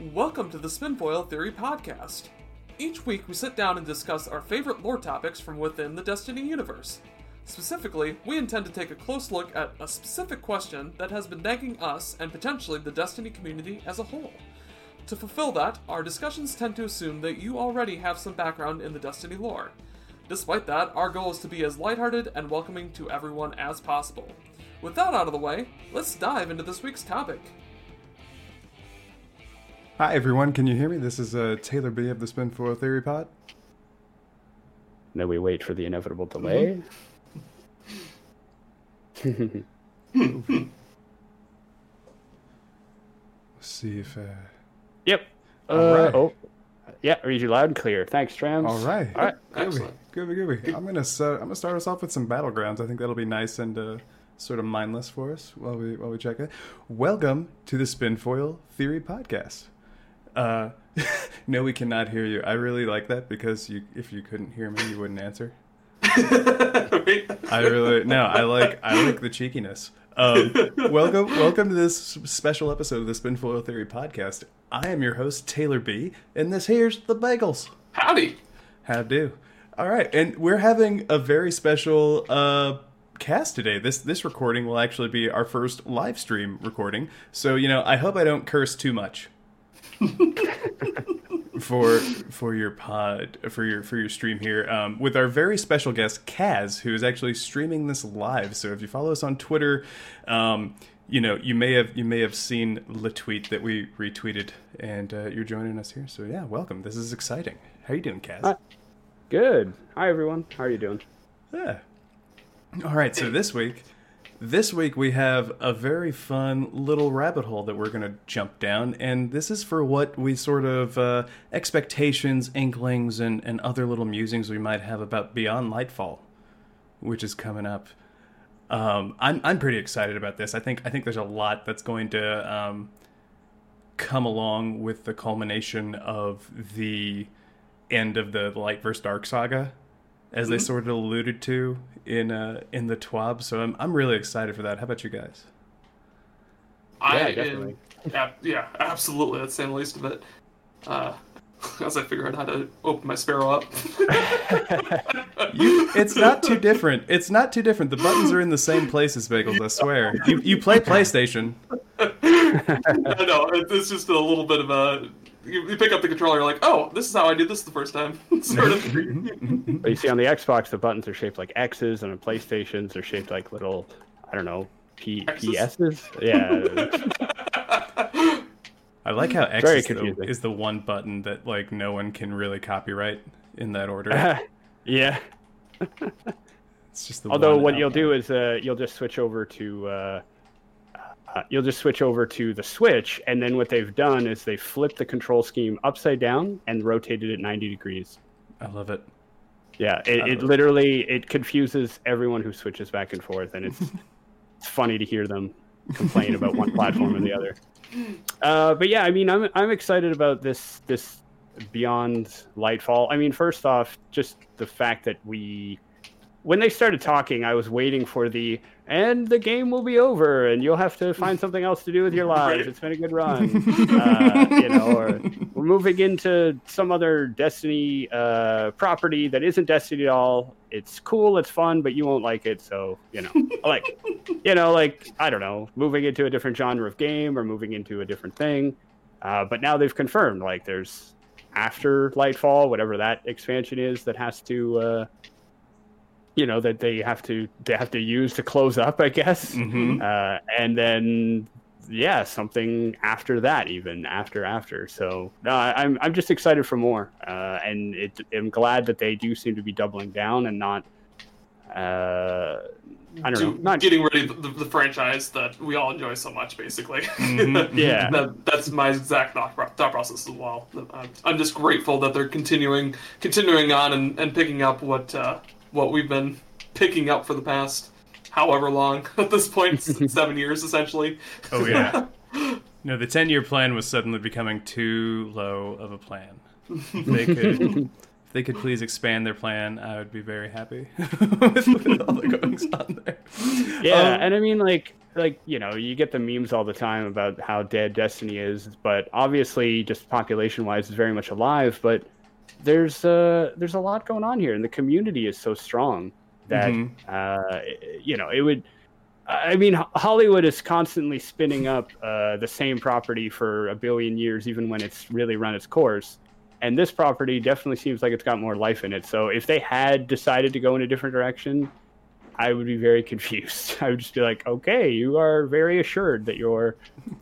Welcome to the Spinfoil Theory Podcast. Each week we sit down and discuss our favorite lore topics from within the Destiny universe. Specifically, we intend to take a close look at a specific question that has been nagging us and potentially the Destiny community as a whole. To fulfill that, our discussions tend to assume that you already have some background in the Destiny lore. Despite that, our goal is to be as lighthearted and welcoming to everyone as possible. With that out of the way, let's dive into this week's topic. Hi everyone, can you hear me? This is uh, Taylor B of the Spinfoil Theory Pod. Then we wait for the inevitable delay. Let's see if. Uh... Yep. Uh, All right. Oh, yeah. Read you loud and clear. Thanks, Trams. All right. All right. Gooby, Excellent. gooby, gooby. I'm gonna start. I'm gonna start us off with some battlegrounds. I think that'll be nice and uh, sort of mindless for us while we while we check it. Welcome to the Spinfoil Theory Podcast. Uh, no, we cannot hear you. I really like that because you, if you couldn't hear me, you wouldn't answer. I really no. I like I like the cheekiness. Um, welcome, welcome to this special episode of the Spinfoil Theory podcast. I am your host Taylor B, and this here's the Bagelz. Howdy! How do? All right, and we're having a very special uh, cast today. This this recording will actually be our first live stream recording. So you know, I hope I don't curse too much for for your pod for your for your stream here um, with our very special guest Kaz, who is actually streaming this live. So if you follow us on Twitter. Um, you know, you may have you may have seen the tweet that we retweeted, and uh, you're joining us here. So yeah, welcome. This is exciting. How you doing, Kaz? Hi. Good. Hi, everyone. How are you doing? Yeah. All right. So this week, this week we have a very fun little rabbit hole that we're going to jump down, and this is for what we sort of uh, expectations, inklings, and and other little musings we might have about Beyond Lightfall, which is coming up. Um, I'm I'm pretty excited about this. I think I think there's a lot that's going to um, come along with the culmination of the end of the Light versus Dark saga, as they sort of alluded to in uh, in the TWAB. So I'm I'm really excited for that. How about you guys? I Yeah, am, definitely. yeah, yeah, absolutely. That's saying the least of it. Uh, as I figure out how to open my Sparrow up. You, it's not too different. It's not too different. The buttons are in the same places, Bagelz. I swear. You you play PlayStation. I know it's just a little bit of a. You, you pick up the controller, you're like, oh, this is how I did this the first time. sort of. But you see, on the Xbox, the buttons are shaped like X's, and on PlayStations, they're shaped like little, I don't know, P- PS's. Yeah. I like how X is the, is the one button that like no one can really copyright in that order. yeah. It's just the Although one what out you'll do is uh, you'll just switch over to uh, uh, you'll just switch over to the Switch, and then what they've done is they flipped the control scheme upside down and rotated it 90 degrees. I love it. Yeah, it, it literally it confuses everyone who switches back and forth, and it's it's funny to hear them complain about one platform and the other. Uh, but yeah, I mean, I'm I'm excited about this this Beyond Lightfall. I mean, first off, just the fact that we when they started talking, I was waiting for the and the game will be over and you'll have to find something else to do with your lives. It's been a good run, uh, you know, or we're moving into some other Destiny uh, property that isn't Destiny at all. It's cool, it's fun, but you won't like it. So you know, like, you know, like I don't know, moving into a different genre of game or moving into a different thing. Uh, but now they've confirmed like there's after Lightfall, whatever that expansion is that has to. You know that they have to they have to use to close up, I guess, Mhm. uh, and then yeah, something after that, even after after. So no, I- I'm I'm just excited for more, uh, and it, I'm glad that they do seem to be doubling down and not. Uh, I don't Do- know, not getting rid of the, the franchise that we all enjoy so much, basically. Mhm. Yeah. that, that's my exact thought, thought process as well. I'm, I'm just grateful that they're continuing, continuing on and, and picking up what uh, what we've been picking up for the past however long at this seven years essentially. Oh yeah. No, the ten year plan was suddenly becoming too low of a plan. If they could if they could please expand their plan, I would be very happy with, with all the goings on there. Yeah, Um, and I mean, like, like you know, you get the memes all the time about how dead Destiny is, but obviously, just population-wise, is very much alive. But there's uh, there's a lot going on here, and the community is so strong that Mhm. uh, you know it would. I mean, Hollywood is constantly spinning up uh, the same property for a billion years, even when it's really run its course. And this property definitely seems like it's got more life in it. So if they had decided to go in a different direction, I would be very confused. I would just be like, okay, you are very assured that your,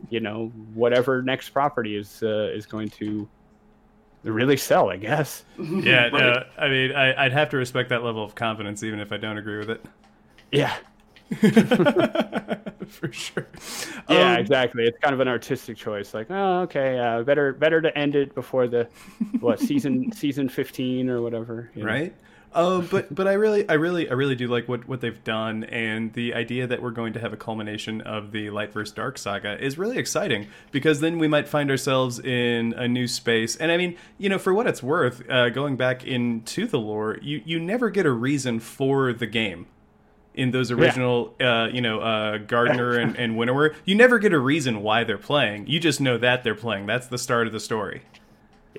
you know, whatever next property is uh, is going to really sell. I guess. Yeah, Right. no, I mean, I, I'd have to respect that level of confidence, even if I don't agree with it. Yeah. For sure. Yeah, Um, exactly. It's kind of an artistic choice. Like, oh, okay, uh, better better to end it before the what season season fifteen or whatever. you know? Uh, but but I really I really I really do like what what they've done and the idea that we're going to have a culmination of the Light vs Dark saga is really exciting because then we might find ourselves in a new space. And I mean you know for what it's worth uh, going back into the lore you you never get a reason for the game. In those original uh, you know uh, Gardener and, and Winnower you never get a reason why they're playing. You just know that they're playing. That's the start of the story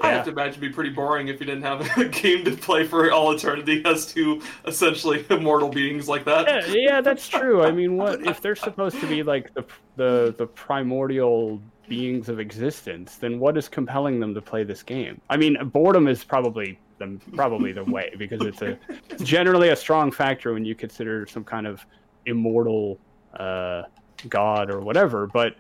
I have to imagine it'd be pretty boring if you didn't have a game to play for all eternity as two essentially immortal beings like that. Yeah, yeah, that's true. I mean, what if they're supposed to be like the the the primordial beings of existence? Then what is compelling them to play this game? I mean, boredom is probably the probably the way because it's a it's generally a strong factor when you consider some kind of immortal uh, god or whatever. But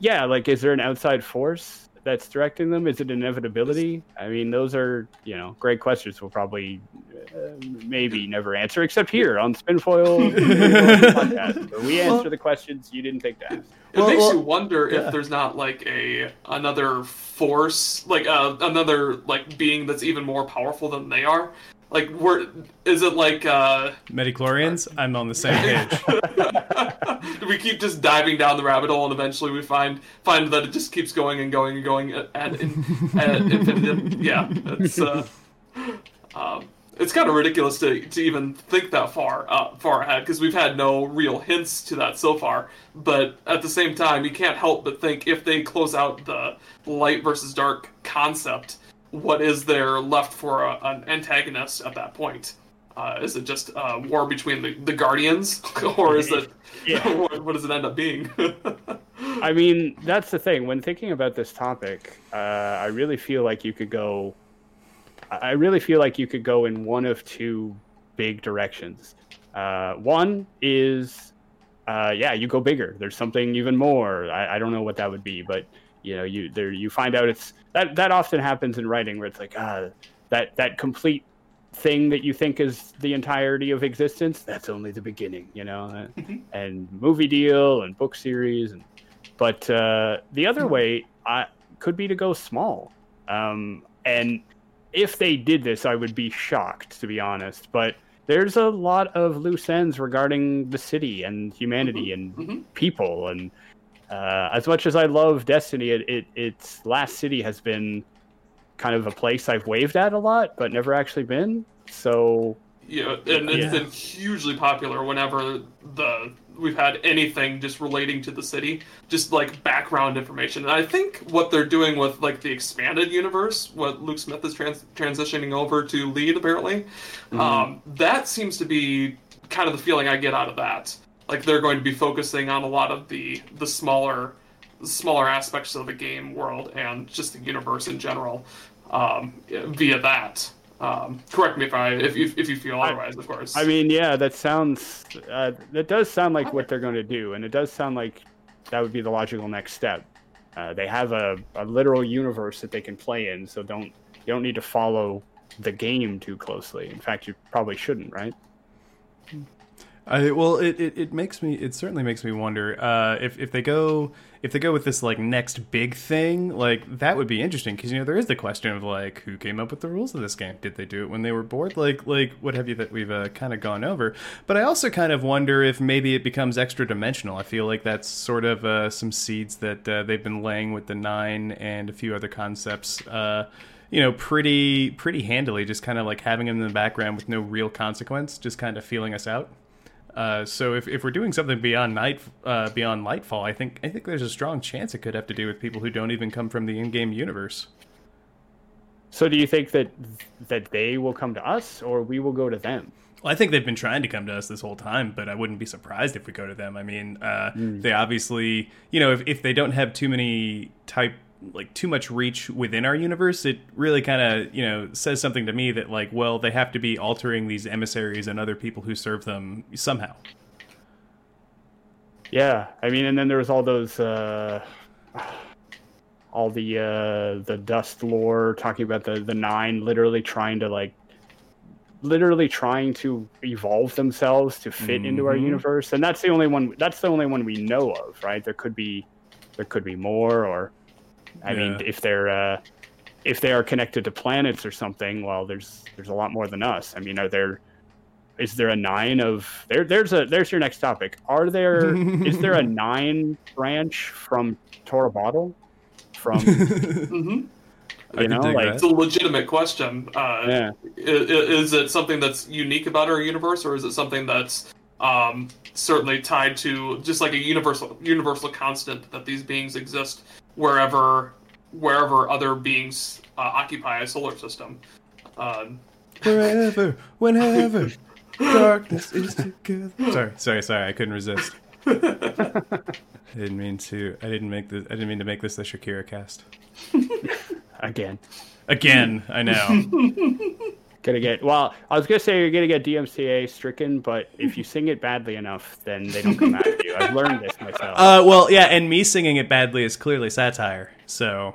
yeah, like, is there an outside force? That's directing them? Is it inevitability? I mean, those are you know great questions. We'll probably uh, maybe never answer, except here on Spinfoil podcast, we answer the questions you didn't think to ask. It Well, makes well, you wonder yeah. if there's not like a another force, like uh, another like being that's even more powerful than they are. Like, we're is it like? uh Midichlorians I'm on the same page we keep just diving down the rabbit hole, and eventually we find find that it just keeps going and going and going at, at, at infinitum. Yeah, it's uh, um, it's kind of ridiculous to, to even think that far uh, far ahead because we've had no real hints to that so far. But at the same time, you can't help but think if they close out the light versus dark concept, what is there left for a, an antagonist at that point? Uh, is it just a war between the, the guardians, or is it Yeah. what, what does it end up being? I mean, that's the thing. When thinking about this topic, uh, I really feel like you could go. I really feel like you could go in one of two big directions. Uh, one is, uh, yeah, you go bigger. There's something even more. I, I don't know what that would be, but you know, you there you find out it's that that often happens in writing where it's like ah that that complete thing that you think is the entirety of existence that's only the beginning you know Uh, and movie deal and book series and but uh, the other way I, could be to go small. Um, and if they did this i would be shocked to be honest but there's a lot of loose ends regarding the city and humanity and Mhm. people and uh, as much as i love destiny it, it its last city has been kind of a place i've waved at a lot but never actually been so Yeah, and it's Yeah. been hugely popular whenever the we've had anything just relating to the city, just like background information. And I think what they're doing with like the expanded universe, what Luke Smith is trans- transitioning over to lead apparently, um, that seems to be kind of the feeling I get out of that. Like they're going to be focusing on a lot of the the smaller smaller aspects of the game world and just the universe in general um, via that. Um, correct me if I if you if you feel otherwise, of course. I mean, yeah, that sounds uh, that does sound like what they're going to do, and it does sound like that would be the logical next step. Uh, they have a, a literal universe that they can play in, so don't you don't need to follow the game too closely. In fact, you probably shouldn't, right? I, well, it, it, it makes me it certainly makes me wonder uh, if if they go if they go with this like next big thing like that would be interesting because you know there is the question of like who came up with the rules of this game did they do it when they were bored like like what have you that we've uh, kind of gone over but I also kind of wonder if maybe it becomes extra dimensional I feel like that's sort of uh, some seeds that uh, they've been laying with the nine and a few other concepts. Uh, you know, pretty pretty handily, just kind of like having him in the background with no real consequence, just kind of feeling us out. Uh, so if, if we're doing something beyond night uh, beyond Lightfall, I think I think there's a strong chance it could have to do with people who don't even come from the in-game universe. So do you think that that they will come to us or we will go to them? Well, I think they've been trying to come to us this whole time, but I wouldn't be surprised if we go to them. I mean, uh, mm. they obviously, you know, if, if they don't have too many type like too much reach within our universe, it really kind of you know says something to me that like, well, they have to be altering these emissaries and other people who serve them somehow. Yeah, I mean, and then there was all those, uh, all the uh, the dust lore talking about the the nine literally trying to like, literally trying to evolve themselves to fit mm-hmm. into our mm-hmm. universe, and that's the only one. That's the only one we know of, right? There could be, there could be more, or I yeah. mean, if they're uh, if they are connected to planets or something, well, there's there's a lot more than us. I mean, are there is there a nine of there? There's a there's your next topic. Are there is there a nine branch from Torobatl From mm-hmm. you know, like that. it's a legitimate question. Uh, yeah. Is, is, it something that's unique about our universe, or is it something that's um, certainly tied to just like a universal universal constant that these beings exist wherever wherever other beings uh, occupy a solar system. Um, wherever, whenever, darkness is together. Sorry, sorry, sorry. I couldn't resist. I didn't mean to. I didn't make this. I didn't mean to make this the Shakira cast. Again. Again, I know. Gonna get well. I was gonna say you're gonna get DMCA stricken, but if you sing it badly enough, then they don't come after you. I've learned this myself. Uh, well, yeah, and me singing it badly is clearly satire, so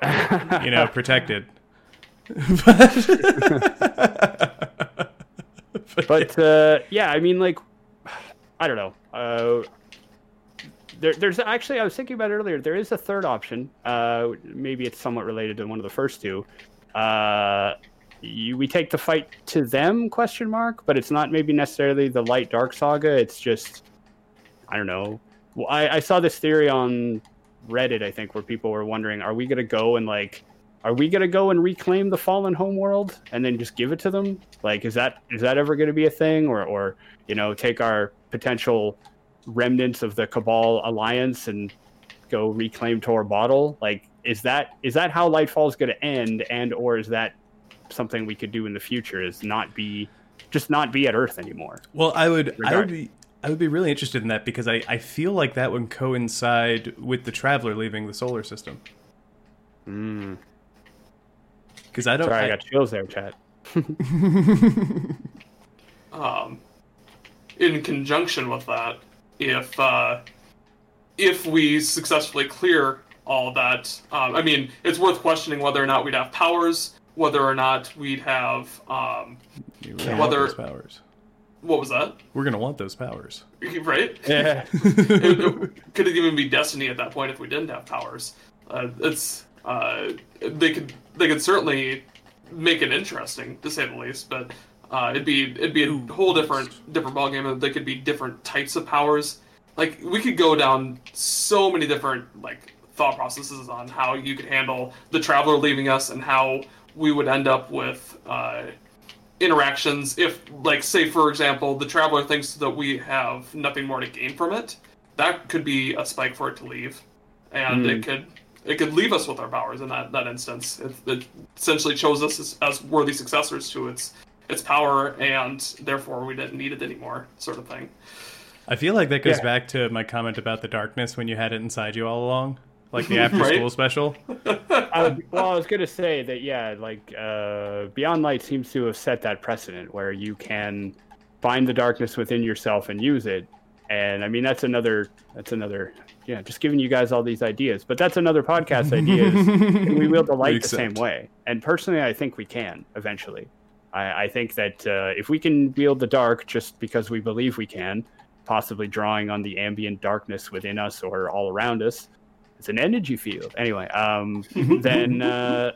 you know, protected. but, but uh, yeah, I mean, like, I don't know. Uh, there, there's actually I was thinking about it earlier. There is a third option. Uh, maybe it's somewhat related to one of the first two. Uh, you, we take the fight to them question mark but it's not maybe necessarily the light dark saga. It's just i don't know. Well, I, I saw this theory on reddit i think where people were wondering are we going to go and like are we going to go and reclaim the fallen homeworld and then just give it to them? Like is that is that ever going to be a thing? Or or you know take our potential remnants of the cabal alliance and go reclaim Torobatl like is that is that how lightfall is going to end? And or is that something we could do in the future is not be just not be at Earth anymore. Well, I would I would be I would be really interested in that because I, I feel like that would coincide with the traveler leaving the solar system. Hmm. Because I don't. Sorry, I, I got chills there, chat. um, in conjunction with that, if uh, if we successfully clear all that, um, I mean, it's worth questioning whether or not we'd have powers whether or not we'd have um, whether powers. What was that? We're gonna want those powers, right? Yeah. it, it, could it even be destiny at that point if we didn't have powers? Uh, it's uh, they could they could certainly make it interesting to say the least, but uh, it'd be it'd be a whole different different ballgame. They could be different types of powers. Like we could go down so many different like thought processes on how you could handle the traveler leaving us and how we would end up with uh, interactions if, like, say, for example, the traveler thinks that we have nothing more to gain from it. That could be a spike for it to leave, and mm. it could it could leave us with our powers in that that instance. It, it essentially chose us as, as, worthy successors to its its power, and therefore we didn't need it anymore, sort of thing. I feel like that goes yeah. back to my comment about the darkness when you had it inside you all along like the after right? school special. I, well, I was gonna say that yeah, like uh, Beyond Light seems to have set that precedent where you can find the darkness within yourself and use it. And I mean that's another that's another yeah, just giving you guys all these ideas. But that's another podcast idea. can we wield the light the same way? And personally, I think we can eventually. I, I think that uh, if we can wield the dark just because we believe we can, possibly drawing on the ambient darkness within us or all around us, it's an energy field. Anyway, um, then uh,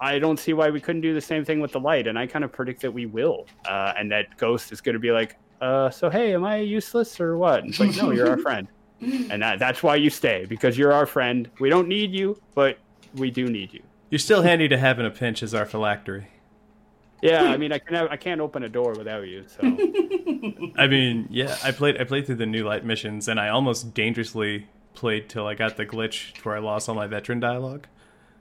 I don't see why we couldn't do the same thing with the light, and I kind of predict that we will, uh, and that Ghost is going to be like, uh, "So hey, am I useless or what?" And it's like, "No, you're our friend," and that, that's why you stay because you're our friend. We don't need you, but we do need you. You're still handy to have in a pinch as our phylactery. Yeah, I mean, I can have, I can't open a door without you. So I mean, yeah, I played I played through the new light missions, and I almost dangerously played till I got the glitch where I lost all my veteran dialogue.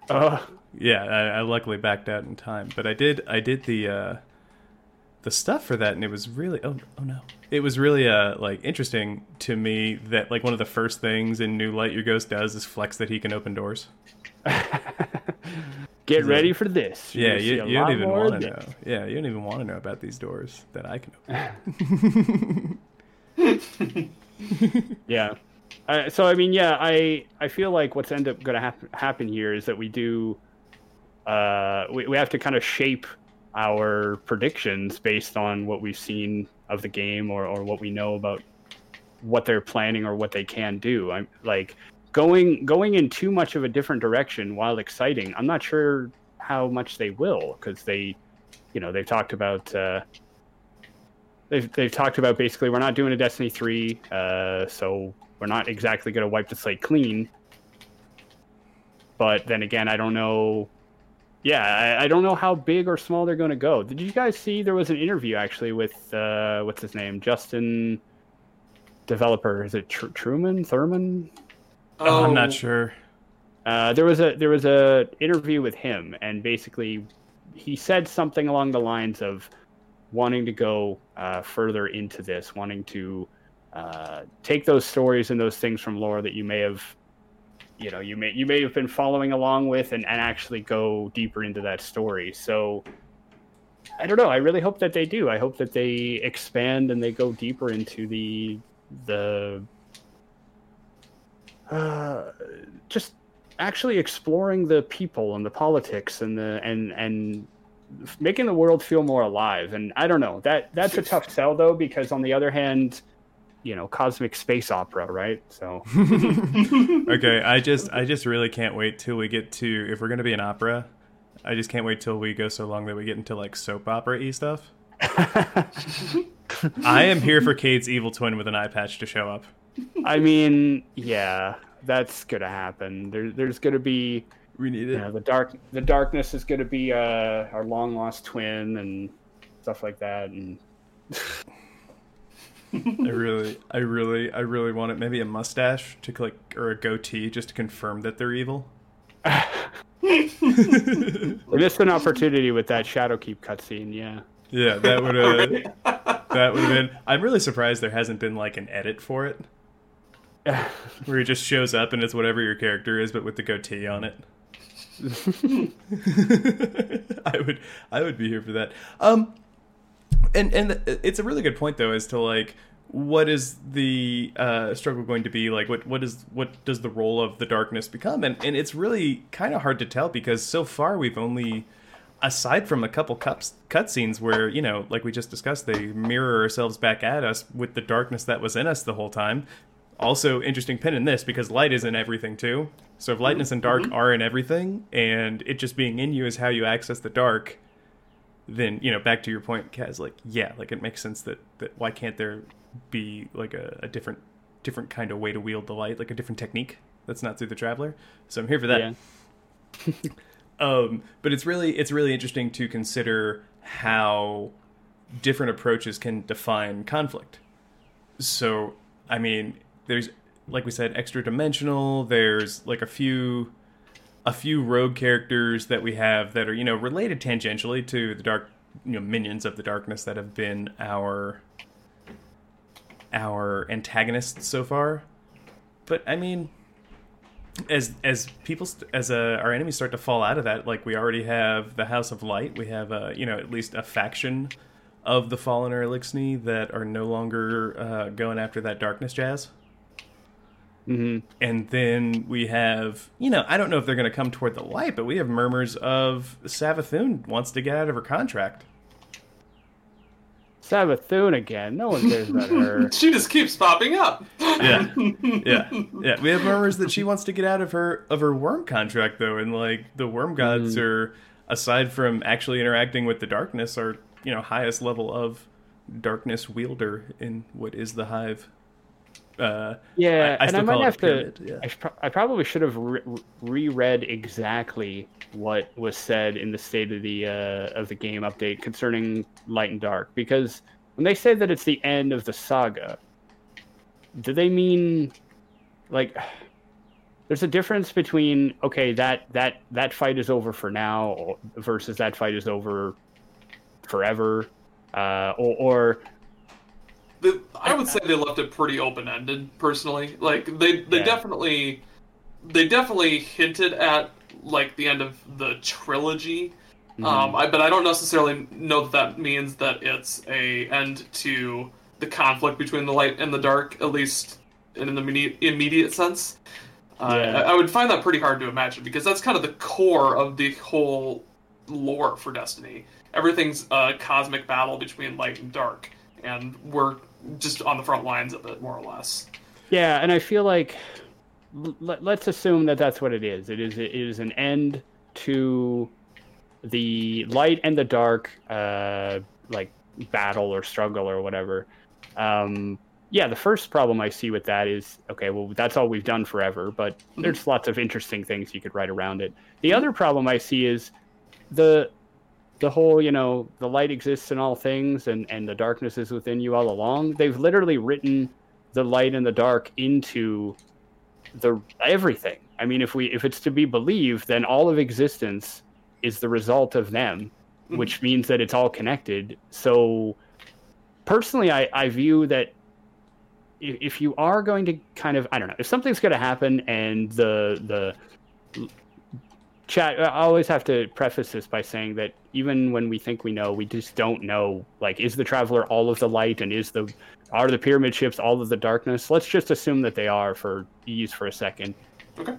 uh, Yeah, I, I luckily backed out in time, but I did I did the uh, the stuff for that, and it was really oh oh no, it was really uh like interesting to me that like one of the first things in New Light Your Ghost does is flex that he can open doors. get ready for this. You're Yeah, you, you don't even want to know. this. Yeah, you don't even want to know about these doors that I can open. Yeah. Uh, so I mean, yeah, I I feel like what's end up going to hap- happen here is that we do, uh, we we have to kind of shape our predictions based on what we've seen of the game or or what we know about what they're planning or what they can do. I'm like going going in too much of a different direction while exciting. I'm not sure how much they will because they, you know, they've talked about. Uh, they've, they've talked about basically we're not doing a Destiny 3, uh, so we're not exactly going to wipe the slate clean. But then again, I don't know. Yeah, I, I don't know how big or small they're going to go. Did you guys see there was an interview actually with uh, what's his name, Justin, developer? Is it Tr- Truman Thurman? I'm Oh, not sure. Uh, there was a there was a interview with him, and basically he said something along the lines of wanting to go uh, further into this, wanting to uh, take those stories and those things from lore that you may have, you know, you may you may have been following along with, and, and actually go deeper into that story. So I don't know. I really hope that they do. I hope that they expand and they go deeper into the the uh, just actually exploring the people and the politics and the and and making the world feel more alive and i don't know that that's a tough sell though because on the other hand you know cosmic space opera right so okay, I just I just really can't wait till we get to if we're gonna be an opera. I just can't wait till we go so long that we get into like soap opera y stuff. I am here for Cade's evil twin with an eye patch to show up. i mean yeah that's gonna happen there, there's gonna be We need you know, the dark the darkness is gonna be uh our long lost twin and stuff like that and I really, I really, I really want it. Maybe a mustache to click or a goatee just to confirm that they're evil. we missed an opportunity with that shadowkeep cutscene yeah Yeah, that would have that would have been. I'm really surprised there hasn't been like an edit for it where he just shows up and it's whatever your character is, but with the goatee on it. I would, I would be here for that. Um, and and it's a really good point though as to like what is the uh, struggle going to be? Like what what is what does the role of the darkness become? And and it's really kind of hard to tell because so far we've only aside from a couple cuts cutscenes where you know like we just discussed they mirror ourselves back at us with the darkness that was in us the whole time. Also interesting pin in this because light is in everything too. So if lightness and dark are in everything and it just being in you is how you access the dark then you know back to your point kaz like yeah like it makes sense that, that why can't there be like a, a different different kind of way to wield the light like a different technique that's not through the traveler so i'm here for that yeah um, but it's really it's really interesting to consider how different approaches can define conflict. So, I mean, there's like we said, extra dimensional. There's like a few a few rogue characters that we have that are you know related tangentially to the dark you know minions of the darkness that have been our our antagonists so far. But I mean, as as people st- as uh, our enemies start to fall out of that, like we already have the House of Light, we have uh, you know at least a faction of the Fallen or Eliksni that are no longer uh, going after that darkness jazz. Hmm And then we have, you know, I don't know if they're going to come toward the light, but we have murmurs of Savathun wants to get out of her contract. Savathun again. No one cares about her. she just keeps popping up. Yeah, yeah, yeah. We have murmurs that she wants to get out of her of her worm contract, though, and like the worm gods are, aside from actually interacting with the darkness, are you know highest level of darkness wielder in what is the hive. Uh, Yeah, I, I and I might have to. yeah. I, pro- I probably should have re- reread exactly what was said in the state of the uh, of the game update concerning Light and Dark because when they say that it's the end of the saga, do they mean like there's a difference between okay that that that fight is over for now versus that fight is over forever uh, or, or The, I would say they left it pretty open ended, personally. Like they they Yeah. definitely they definitely hinted at like the end of the trilogy. Mm-hmm. Um, I, but I don't necessarily know that that means that it's a end to the conflict between the light and the dark, at least in the immediate immediate sense. Uh, Yeah. I, I would find that pretty hard to imagine because that's kind of the core of the whole lore for Destiny. Everything's a cosmic battle between light and dark, and we're just on the front lines of it, more or less. Yeah, and I feel like let's assume that that's what it is. It is it is an end to the light and the dark, uh, like battle or struggle or whatever. Um, yeah, the first problem I see with that is okay. Well, that's all we've done forever, but there's lots of interesting things you could write around it. The other problem I see is the the whole you know the light exists in all things and and the darkness is within you all along. They've literally written the light and the dark into the everything. I mean if we if it's to be believed then all of existence is the result of them Mhm. which means that it's all connected. So personally i i view that if, if you are going to kind of i don't know if something's going to happen and the the chat i always have to preface this by saying that even when we think we know we just don't know like is the traveler all of the light and is the are the pyramid ships all of the darkness let's just assume that they are for ease for a second Okay.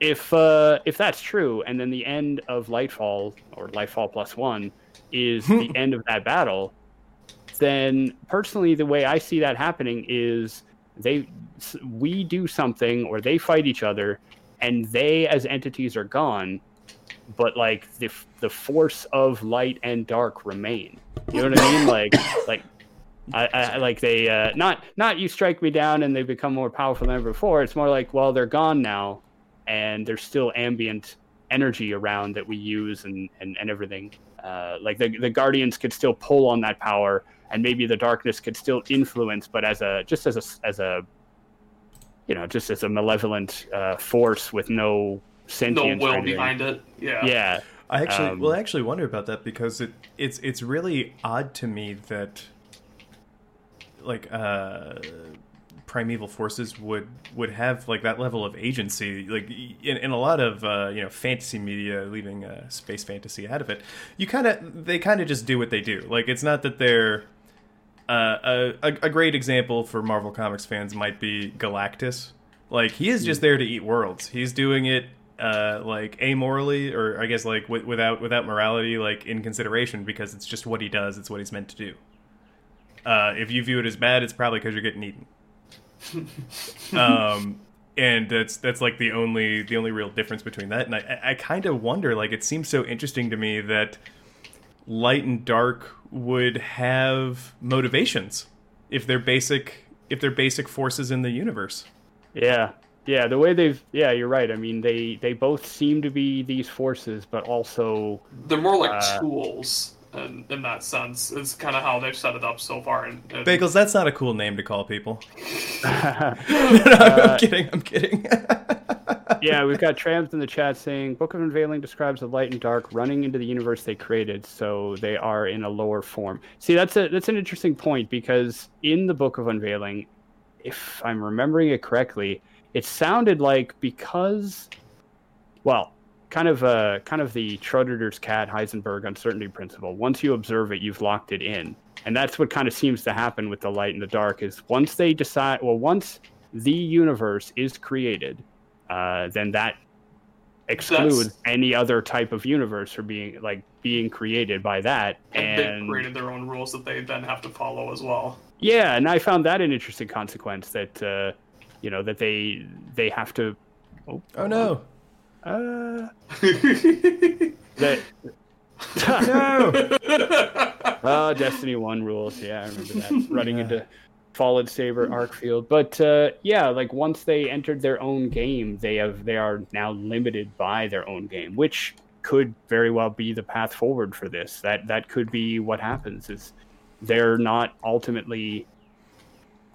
if uh if that's true and then the end of lightfall or lightfall plus one is the end of that battle then personally the way i see that happening is they we do something or they fight each other and they as entities are gone but like the the force of light and dark remain you know what i mean like like I, I like they uh, not not you strike me down and they become more powerful than ever before. It's more like well they're gone now, and there's still ambient energy around that we use and and, and everything. Uh, like the the guardians could still pull on that power, and maybe the darkness could still influence, but as a just as a as a you know just as a malevolent uh, force with no No sentience. or will anything. behind it. Yeah. Yeah, I actually, Um, well, I actually wonder about that because it, it's, it's really odd to me that, like, uh, primeval forces would would have like that level of agency. Like in, in a lot of uh, you know fantasy media, leaving uh, space fantasy out of it, you kind of they kind of just do what they do. Like it's not that they're uh, a, a great example for Marvel Comics fans might be Galactus. Like he is just there to eat worlds. He's doing it uh, like amorally, or I guess like wi- without without morality, like in consideration, because it's just what he does. It's what he's meant to do. Uh, if you view it as bad, it's probably because you're getting eaten. um, and that's that's like the only the only real difference between that. And I- I kind of wonder, like, it seems so interesting to me that light and dark would have motivations if they're basic if they're basic forces in the universe. Yeah, yeah. The way they've, yeah, you're right. I mean, they they both seem to be these forces, but also, They're more like Uh, tools in, in that sense. Is kind of how they've set it up so far. And, and Bagelz, that's not a cool name to call people. uh, I'm kidding. I'm kidding. yeah. We've got Trams in the chat saying, "Book of Unveiling describes the light and dark running into the universe they created, so they are in a lower form." See, that's a that's an interesting point because in the Book of Unveiling, if I'm remembering it correctly, it sounded like because, well, kind of uh, kind of the Schrodinger's cat Heisenberg uncertainty principle. Once you observe it, you've locked it in, and that's what kind of seems to happen with the light and the dark. Is once they decide, well, once the universe is created, uh, then that excludes That's- any other type of universe for being like being created by that. and they've created their own rules that they then have to follow as well. yeah, and I found that an interesting consequence that uh, you know that they they have to. Oh, oh no. Uh, that. No. oh, Destiny One rules. Yeah, I remember that. Running Yeah. into Fallen Saber, Arcfield. But uh, yeah, like once they entered their own game, they have they are now limited by their own game, which could very well be the path forward for this. That that could be what happens is they're not ultimately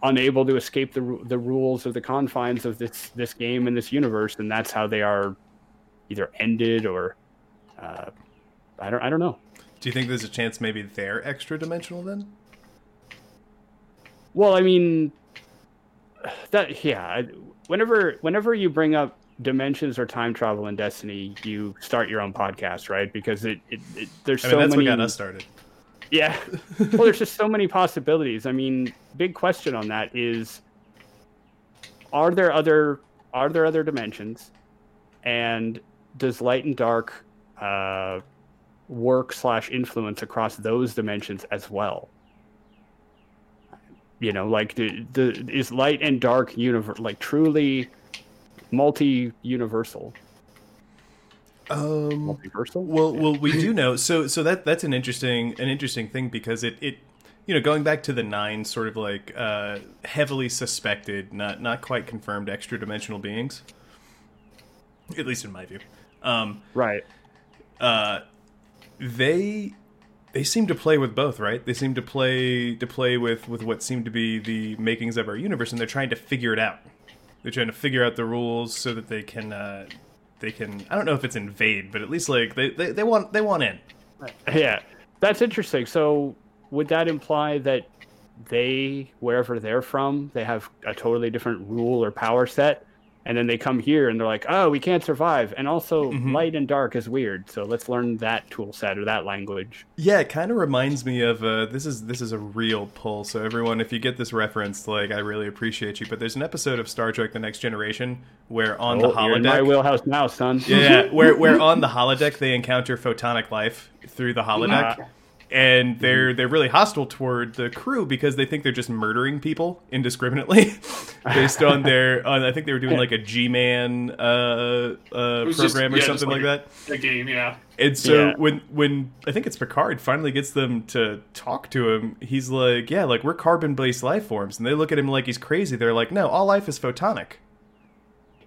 unable to escape the the rules or the confines of this this game and this universe, and that's how they are either ended or uh, I don't I don't know. Do you think there's a chance maybe they're extra dimensional then? Well, I mean, that yeah. Whenever whenever you bring up dimensions or time travel in Destiny, you start your own podcast, right? Because it, it, it there's I so mean, that's many. what got us started. Yeah. well, there's just so many possibilities. I mean, big question on that is: Are there other are there other dimensions, and does light and dark uh, work slash influence across those dimensions as well? You know, like the, the is light and dark universe like truly multi universal? Um, Multiversal. well, well, we do know. So, so that that's an interesting an interesting thing because it it you know going back to the nine sort of like uh, heavily suspected, not not quite confirmed extra dimensional beings, at least in my view. Um, right. uh, they they seem to play with both, right? They seem to play to play with with what seem to be the makings of our universe, and they're trying to figure it out. They're trying to figure out the rules so that they can uh, they can. I don't know if it's invade, but at least like they, they, they want they want in. Yeah, that's interesting. So, would that imply that they, wherever they're from, they have a totally different rule or power set, and then they come here and they're like, "Oh, we can't survive," and also Mhm. light and dark is weird. So let's learn that tool set or that language. Yeah, it kind of reminds me of uh, this is this is a real pull. So everyone, if you get this reference, like I really appreciate you. But there's an episode of Star Trek: The Next Generation where on the Oh, you're in my holodeck, wheelhouse now, son. yeah, where where on the holodeck they encounter photonic life through the holodeck. Ah. And they're they're really hostile toward the crew because they think they're just murdering people indiscriminately based on their on I think they were doing like a G-man uh, uh, was just- program or yeah, something like like that. The game, yeah. And so Yeah. when when I think it's Picard finally gets them to talk to him, he's like, "Yeah, like we're carbon-based life forms," and they look at him like he's crazy. They're like, "No, all life is photonic."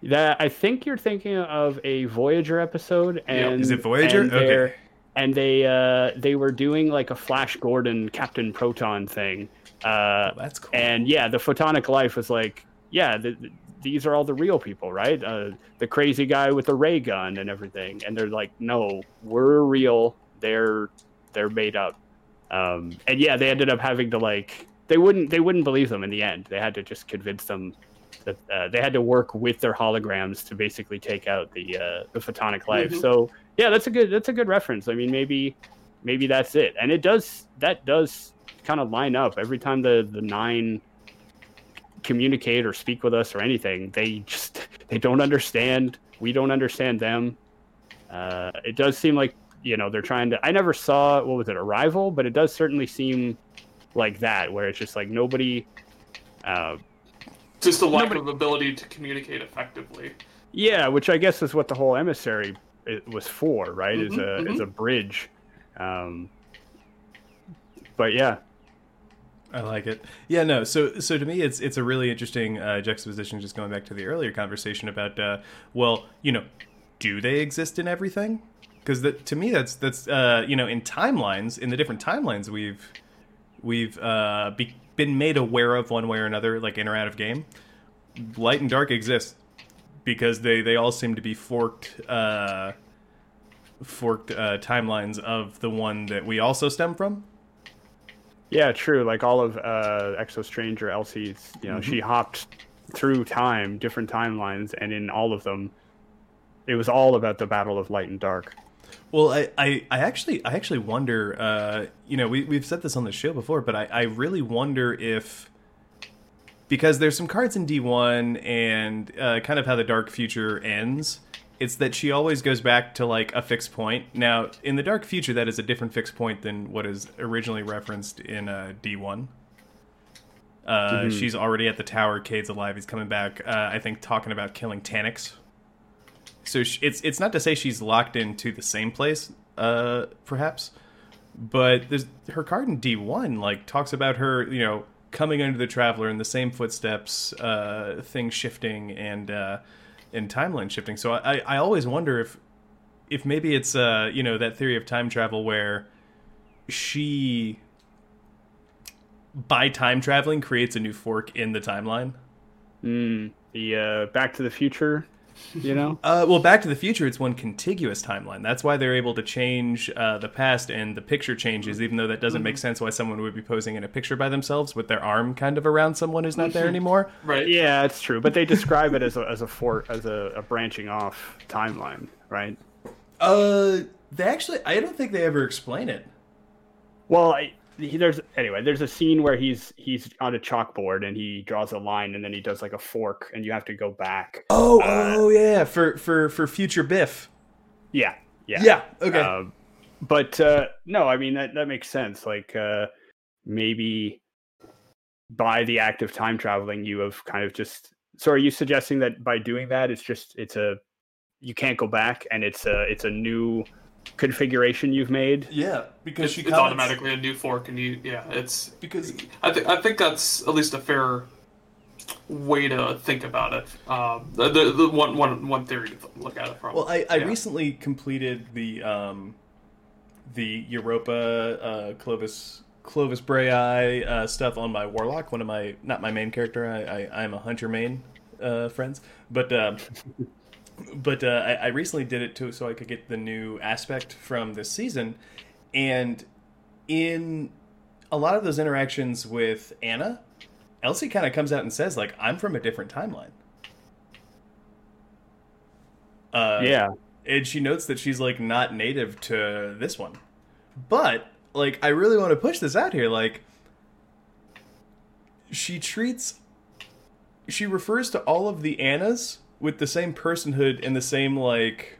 That I think you're thinking of a Voyager episode, and Is it Voyager? Okay. And they uh, they were doing like a Flash Gordon Captain Proton thing. Uh, That's cool. and yeah, the photonic life was like, yeah, the, the- these are all the real people, right? Uh, the crazy guy with the ray gun and everything, and they're like, no, we're real. They're they're made up. Um, and yeah, they ended up having to like they wouldn't they wouldn't believe them in the end. They had to just convince them that uh, they had to work with their holograms to basically take out the uh, the photonic life. Mhm. So yeah, that's a good that's a good reference. I mean, maybe maybe that's it, and it does that does kind of line up every time the the nine communicate or speak with us or anything. They just they don't understand. We don't understand them. Uh, it does seem like you know they're trying to. I never saw what was it Arrival, but it does certainly seem like that, where it's just like nobody. Uh, Just a lack Nobody- of ability to communicate effectively. Yeah, which I guess is what the whole emissary i- was for, right? Is Mhm, a is a bridge. Um, but yeah, I like it. Yeah, no. So, so to me, it's it's a really interesting uh, juxtaposition. Just going back to the earlier conversation about, uh, well, you know, do they exist in everything? Because to me, that's that's uh, you know, in timelines, in the different timelines we've we've uh, be, been made aware of one way or another, like in or out of game. Light and dark exist because they they all seem to be forked. Uh, forked uh, timelines of the one that we also stem from yeah, true. Like all of uh, Exo Stranger Elsie's, you know, she hopped through time, different timelines, and in all of them, it was all about the battle of light and dark. Well, I, I, I actually I actually wonder. Uh, you know, we we've said this on the show before, but I, I really wonder if because there's some cards in D one and uh, kind of how the dark future ends. It's that she always goes back to like a fixed point. Now, in the dark future, that is a different fixed point than what is originally referenced in uh, D one. Uh, She's already at the tower. Cade's alive. He's coming back. Uh, I think talking about killing Taniks. So sh it's it's not to say she's locked into the same place, uh, perhaps, but there's her card in D one like talks about her, you know, coming under the traveler in the same footsteps, uh, things shifting and uh, and timeline shifting. So I, I always wonder if if maybe it's uh you know that theory of time travel where she by time traveling creates a new fork in the timeline. Mm, the uh, Back to the Future, you know. Uh, well, Back to the Future, it's one contiguous timeline. That's why they're able to change uh, the past and the picture changes, even though that doesn't make sense why someone would be posing in a picture by themselves with their arm kind of around someone who's not there anymore. Right. yeah, it's true, but they describe it as a as a for as a, a branching off timeline, right? Uh, they actually, I don't think they ever explain it. Well, I, he, there's anyway. There's a scene where he's he's on a chalkboard and he draws a line and then he does like a fork and you have to go back. Oh, oh yeah, for for for future Biff. Yeah, yeah, Yeah. Okay. Um, but uh, no, I mean that that makes sense. Like uh, maybe by the act of time traveling, you have kind of just. So are you suggesting that by doing that, it's just it's a you can't go back and it's a it's a new configuration you've made? yeah, because It's, she it's comments- automatically a new fork, and you yeah, it's because I think I think that's at least a fair way to think about it. Um, the, the, the one one one theory to look at it from. Well, I, I Yeah. recently completed the um, the Europa uh, Clovis Clovis Bray uh, stuff on my Warlock. One of my not my main character. I, I I'm a Hunter main uh, friends, but uh, but uh, I, I recently did it too, so I could get the new aspect from this season, and in a lot of those interactions with Ana, Elsie kind of comes out and says like, "I'm from a different timeline." Uh, yeah, and she notes that she's like not native to this one. But like i really want to push this out here like she treats she refers to all of the anas with the same personhood and the same like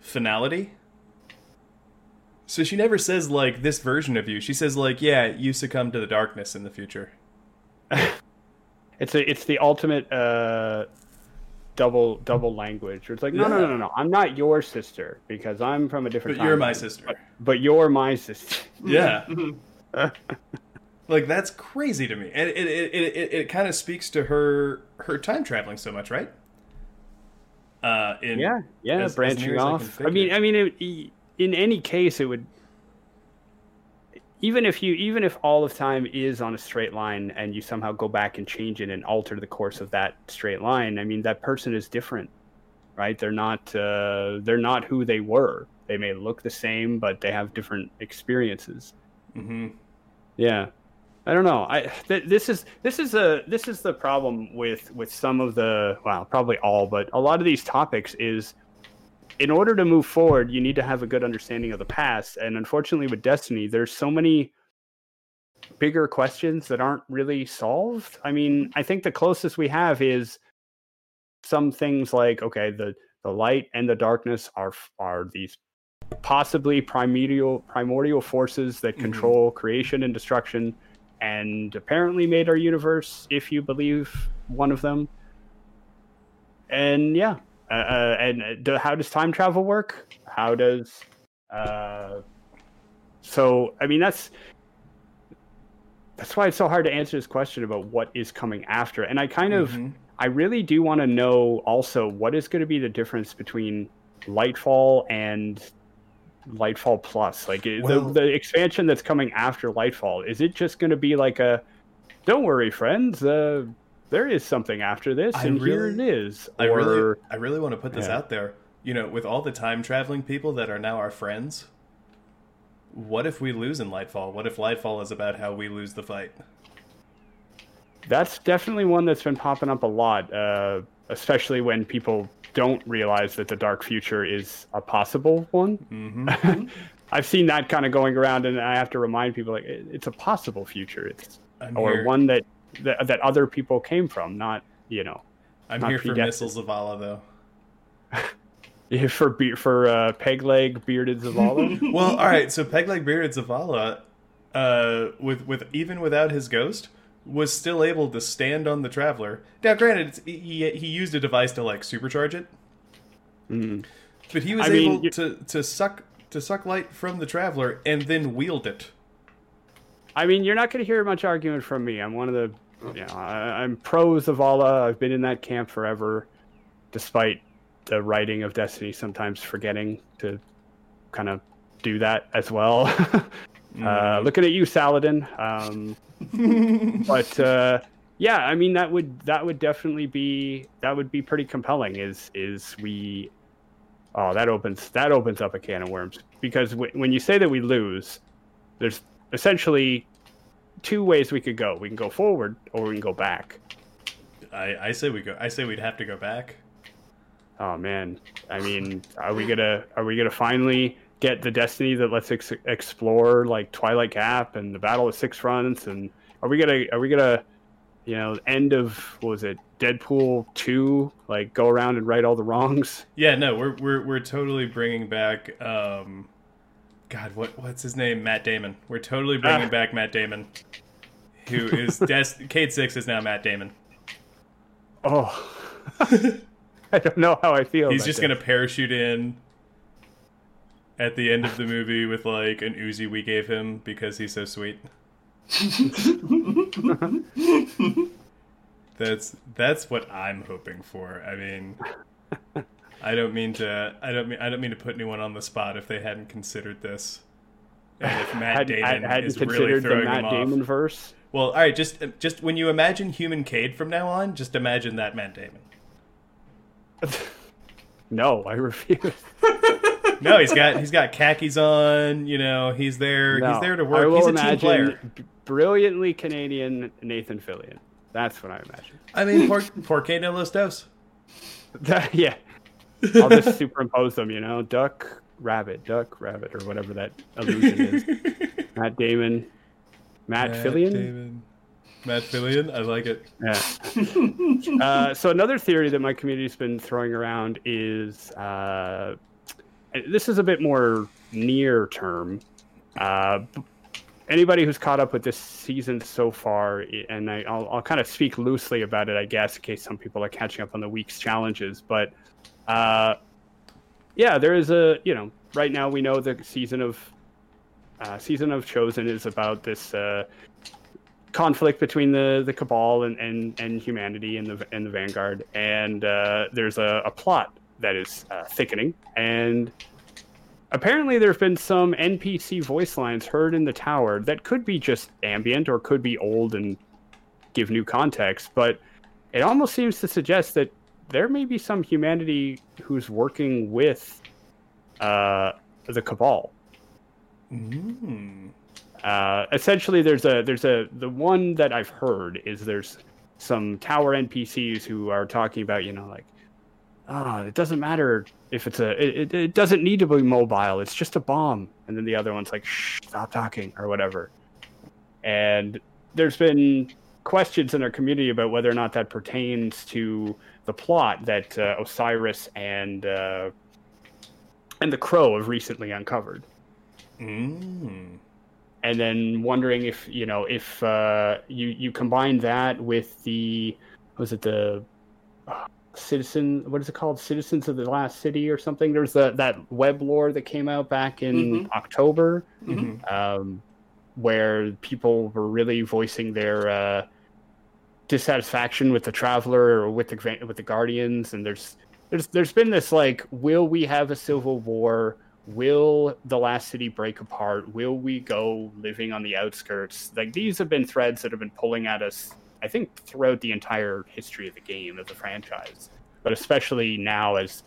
finality so she never says like this version of you she says like yeah you succumb to the darkness in the future it's a it's the ultimate uh, double double language. It's like no no Yeah. no no no, I'm not your sister because I'm from a different. but you're my sister But, but you're my sister. yeah like that's crazy to me and it it, it, it, it kind of speaks to her her time traveling so much right uh in yeah yeah as- branching as off. i, figure. mean i mean it, in any case it would even if you even if all of time is on a straight line and you somehow go back and change it and alter the course of that straight line i mean that person is different right? They're not uh, they're not who they were. They may look the same but they have different experiences. Hmm yeah, I don't know. I th- this is this is a this is the problem with with some of the well, probably all, but a lot of these topics is in order to move forward, you need to have a good understanding of the past. And unfortunately, with Destiny, there's so many bigger questions that aren't really solved. I mean, I think the closest we have is some things like okay, the the light and the darkness are are these possibly primordial primordial forces that Mhm. control creation and destruction and apparently made our universe if you believe one of them. And yeah uh, uh, and uh, do, how does time travel work? How does uh, so i mean that's that's why it's so hard to answer this question about what is coming after. And i kind of Mhm. I really do want to know also what is going to be the difference between Lightfall and Lightfall Plus. Like Well- the the expansion that's coming after Lightfall, is it just going to be like a don't worry friends, uh there is something after this I and here really- it is. I or really, I really want to put this Yeah. out there. You know, with all the time traveling people that are now our friends, what if we lose in Lightfall? What if Lightfall is about how we lose the fight? that's definitely one that's been popping up a lot, uh especially when people don't realize that the dark future is a possible one. hmm I've seen that kind of going around, and I have to remind people like it- it's a possible future. It's I'm or here, one that, that that other people came from, not you know I'm here for missiles of Allah, though. for be- for uh, peg leg bearded Zavala. Well, all right. So peg leg Bearded Zavala, uh, with with even without his ghost, was still able to stand on the Traveler. Now, granted, it's, he he used a device to like supercharge it, Mm. but he was I able you- to to suck to suck light from the Traveler and then wield it. I mean, you're not going to hear much argument from me. I'm one of the, you know, I, I'm pro Zavala. I've been in that camp forever, despite the writing of Destiny sometimes forgetting to kind of do that as well. uh, looking at you, Saladin. Um, but uh, yeah, I mean that would that would definitely be that would be pretty compelling. Is is we? Oh, that opens that opens up a can of worms because w- when you say that we lose, there's essentially two ways we could go. We can go forward or we can go back. I, I say we go. I say we'd have to go back. Oh man, I mean, are we gonna are we gonna finally get the destiny that lets ex- explore like Twilight Gap and the Battle of Six Fronts and are we gonna are we gonna you know end of what was it Deadpool two like go around and right all the wrongs? Yeah, no, we're we're we're totally bringing back. um God, what what's his name? Matt Damon. We're totally bringing Ah. back Matt Damon, who is Des- Cade Six is now Matt Damon. Oh, I don't know how I feel. He's just gonna parachute in at the end of the movie with like an Uzi we gave him because he's so sweet. that's that's what I'm hoping for. I mean, I don't mean to. I don't mean. I don't mean to put anyone on the spot if they hadn't considered this. And if Matt hadn't, Damon hadn't is really considered the throwing Matt them off. Damon verse. Well, all right. Just just when you imagine human Cade from now on, just imagine that Matt Damon. No, I refuse. No, he's got he's got khakis on. You know, he's there. No. he's there to I work. will He's a team player. brilliantly Canadian Nathan Fillion. That's what I imagine. I mean, por, por qué no los dos? yeah. I'll just superimpose them, you know, duck, rabbit, duck, rabbit, or whatever that illusion is. Matt Damon, Matt, Fillion. Damon. Matt Fillion. I like it. Yeah. uh, so another theory that my community's been throwing around is uh, this is a bit more near term. Uh, anybody who's caught up with this season so far, and I, I'll, I'll kind of speak loosely about it, I guess, in case some people are catching up on the week's challenges. But uh, yeah, there is a you know right now we know the season of uh, season of Chosen is about this. Uh, conflict between the the cabal and and, and humanity and the and the vanguard and uh, there's a, a plot that is uh, thickening and apparently there have been some npc voice lines heard in the tower that could be just ambient or could be old and give new context but it almost seems to suggest that there may be some humanity who's working with uh, the cabal Mm. uh, essentially there's a there's a the one that I've heard is there's some tower NPCs who are talking about you know like ah it doesn't matter if it's a it, it, doesn't need to be mobile. It's just a bomb. And then the other one's like shh stop talking or whatever. And there's been questions in our community about whether or not that pertains to the plot that uh, Osiris and uh, and the Crow have recently uncovered. Mm. and then wondering if you know if uh, you you combine that with the was it the uh, citizen what is it called? Citizens of the last city or something? There's the, that web lore that came out back in Mhm. october Mhm. um, where people were really voicing their uh, dissatisfaction with the traveler or with the with the guardians. And there's there's there's been this like will we have a civil war? Will the last city break apart? Will we go living on the outskirts? Like these have been threads that have been pulling at us i think throughout the entire history of the game of the franchise but especially now as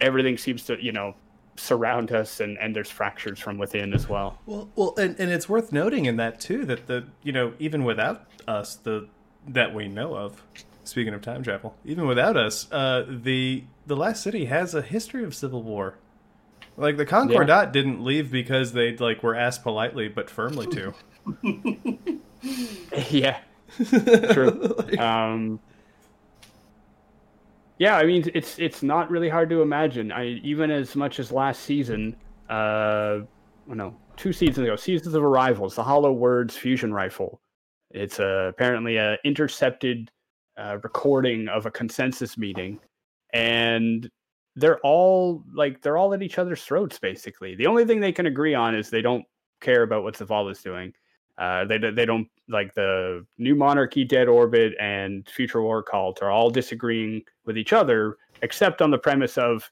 everything seems to you know surround us and and there's fractures from within as well Well, well, and, and it's worth noting in that too that the you know even without us the that we know of. Speaking of time travel, even without us, uh, the the last city has a history of civil war. Like the Concordat didn't leave because they like were asked politely but firmly to. yeah true. Um yeah i mean it's it's not really hard to imagine. I even as much as last season uh oh no two seasons ago seasons of arrivals the hollow words fusion rifle. It's uh, apparently a intercepted uh, recording of a consensus meeting and they're all like they're all at each other's throats basically. The only thing they can agree on is they don't care about what Zavala's doing Uh, they they don't like the New Monarchy, Dead Orbit, and Future War Cult are all disagreeing with each other, except on the premise of,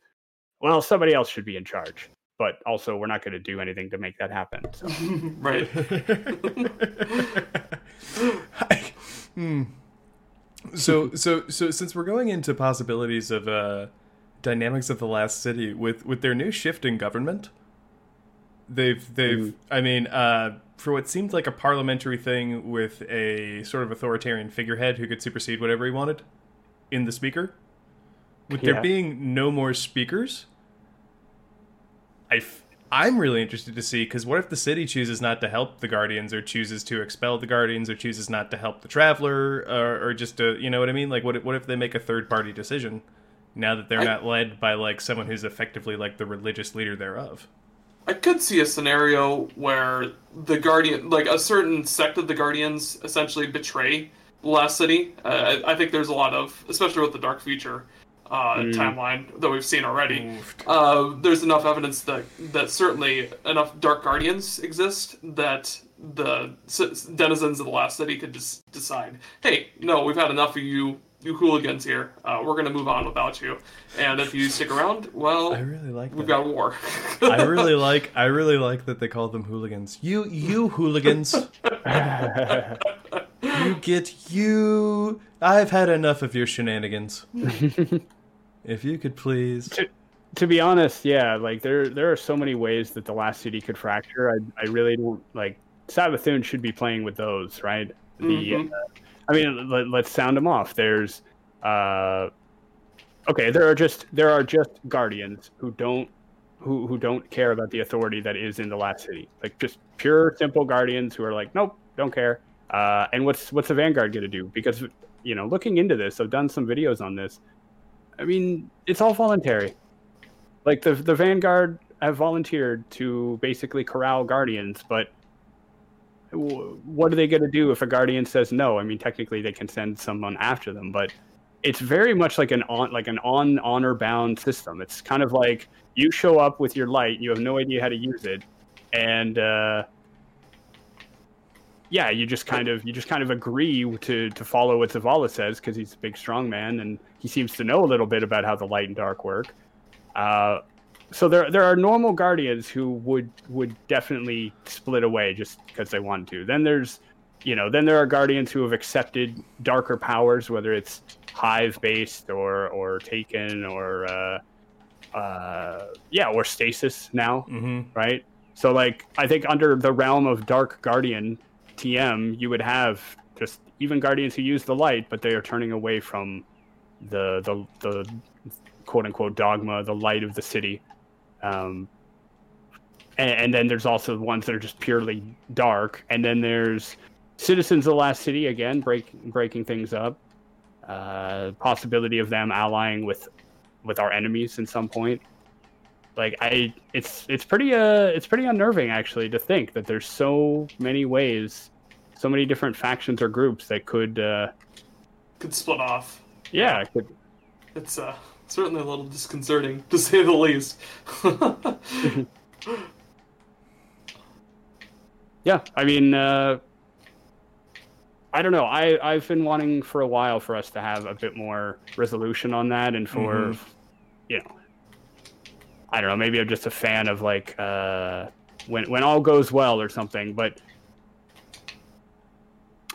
well, somebody else should be in charge. But also, we're not going to do anything to make that happen. So. right. Hmm. So, so, so, since we're going into possibilities of uh, dynamics of the last city with with their new shift in government, they've they've. Mm. I mean, uh, for what seemed like a parliamentary thing with a sort of authoritarian figurehead who could supersede whatever he wanted in the speaker, with there being no more speakers, I f- I'm really interested to see because what if the city chooses not to help the Guardians, or chooses to expel the Guardians, or chooses not to help the Traveler, or, or just to you know what I mean? Like, what if, what if they make a third party decision now that they're I- not led by like someone who's effectively like the religious leader thereof? I could see a scenario where the Guardian, like a certain sect of the Guardians, essentially betray the last city. Uh, I I think there's a lot of, especially with the Dark Future uh, Mm. timeline that we've seen already. Uh, there's enough evidence that that certainly enough Dark Guardians exist that the denizens of the last city could just decide, hey, no, we've had enough of you, you hooligans here. Uh, we're gonna move on without you. And if you stick around, well, I really like we've that. got a war. I really like I really like that they call them hooligans. You you hooligans. you get you I've had enough of your shenanigans. if you could please. to be honest, yeah, like there there are so many ways that the last city could fracture. I I really don't like Sabathun should be playing with those, right? The Mhm. uh, I mean, let, let's sound them off. There's uh okay, there are just there are just guardians who don't who who don't care about the authority that is in the last city. Like just pure simple guardians who are like, nope, don't care. Uh, and what's what's the vanguard going to do? Because you know, looking into this, I've done some videos on this. I mean, it's all voluntary. Like the the vanguard have volunteered to basically corral guardians, but what are they going to do if a guardian says no? I mean, technically they can send someone after them, but it's very much like an on like an on honor bound system. It's kind of like you show up with your light, you have no idea how to use it, and uh, yeah, you just kind of you just kind of agree to to follow what Zavala says because he's a big strong man and he seems to know a little bit about how the light and dark work. Uh, so there there are normal guardians who would would definitely split away just because they want to. Then there's you know then there are guardians who have accepted darker powers, whether it's hive based or or taken or uh, uh, yeah or stasis now hmm right? So like I think under the realm of Dark Guardian TM, you would have just even guardians who use the light, but they are turning away from the the the quote unquote dogma, the light of the city. Um, and, and then there's also the ones that are just purely dark, and then there's citizens of the last city again, break breaking things up. Uh, possibility of them allying with with our enemies in some point like i it's it's pretty uh it's pretty unnerving actually to think that there's so many ways so many different factions or groups that could uh Could split off. yeah could, It's uh, certainly a little disconcerting, to say the least. yeah i mean uh i don't know i i've been wanting for a while for us to have a bit more resolution on that and for Mhm. you know i don't know maybe i'm just a fan of like uh when when all goes well or something but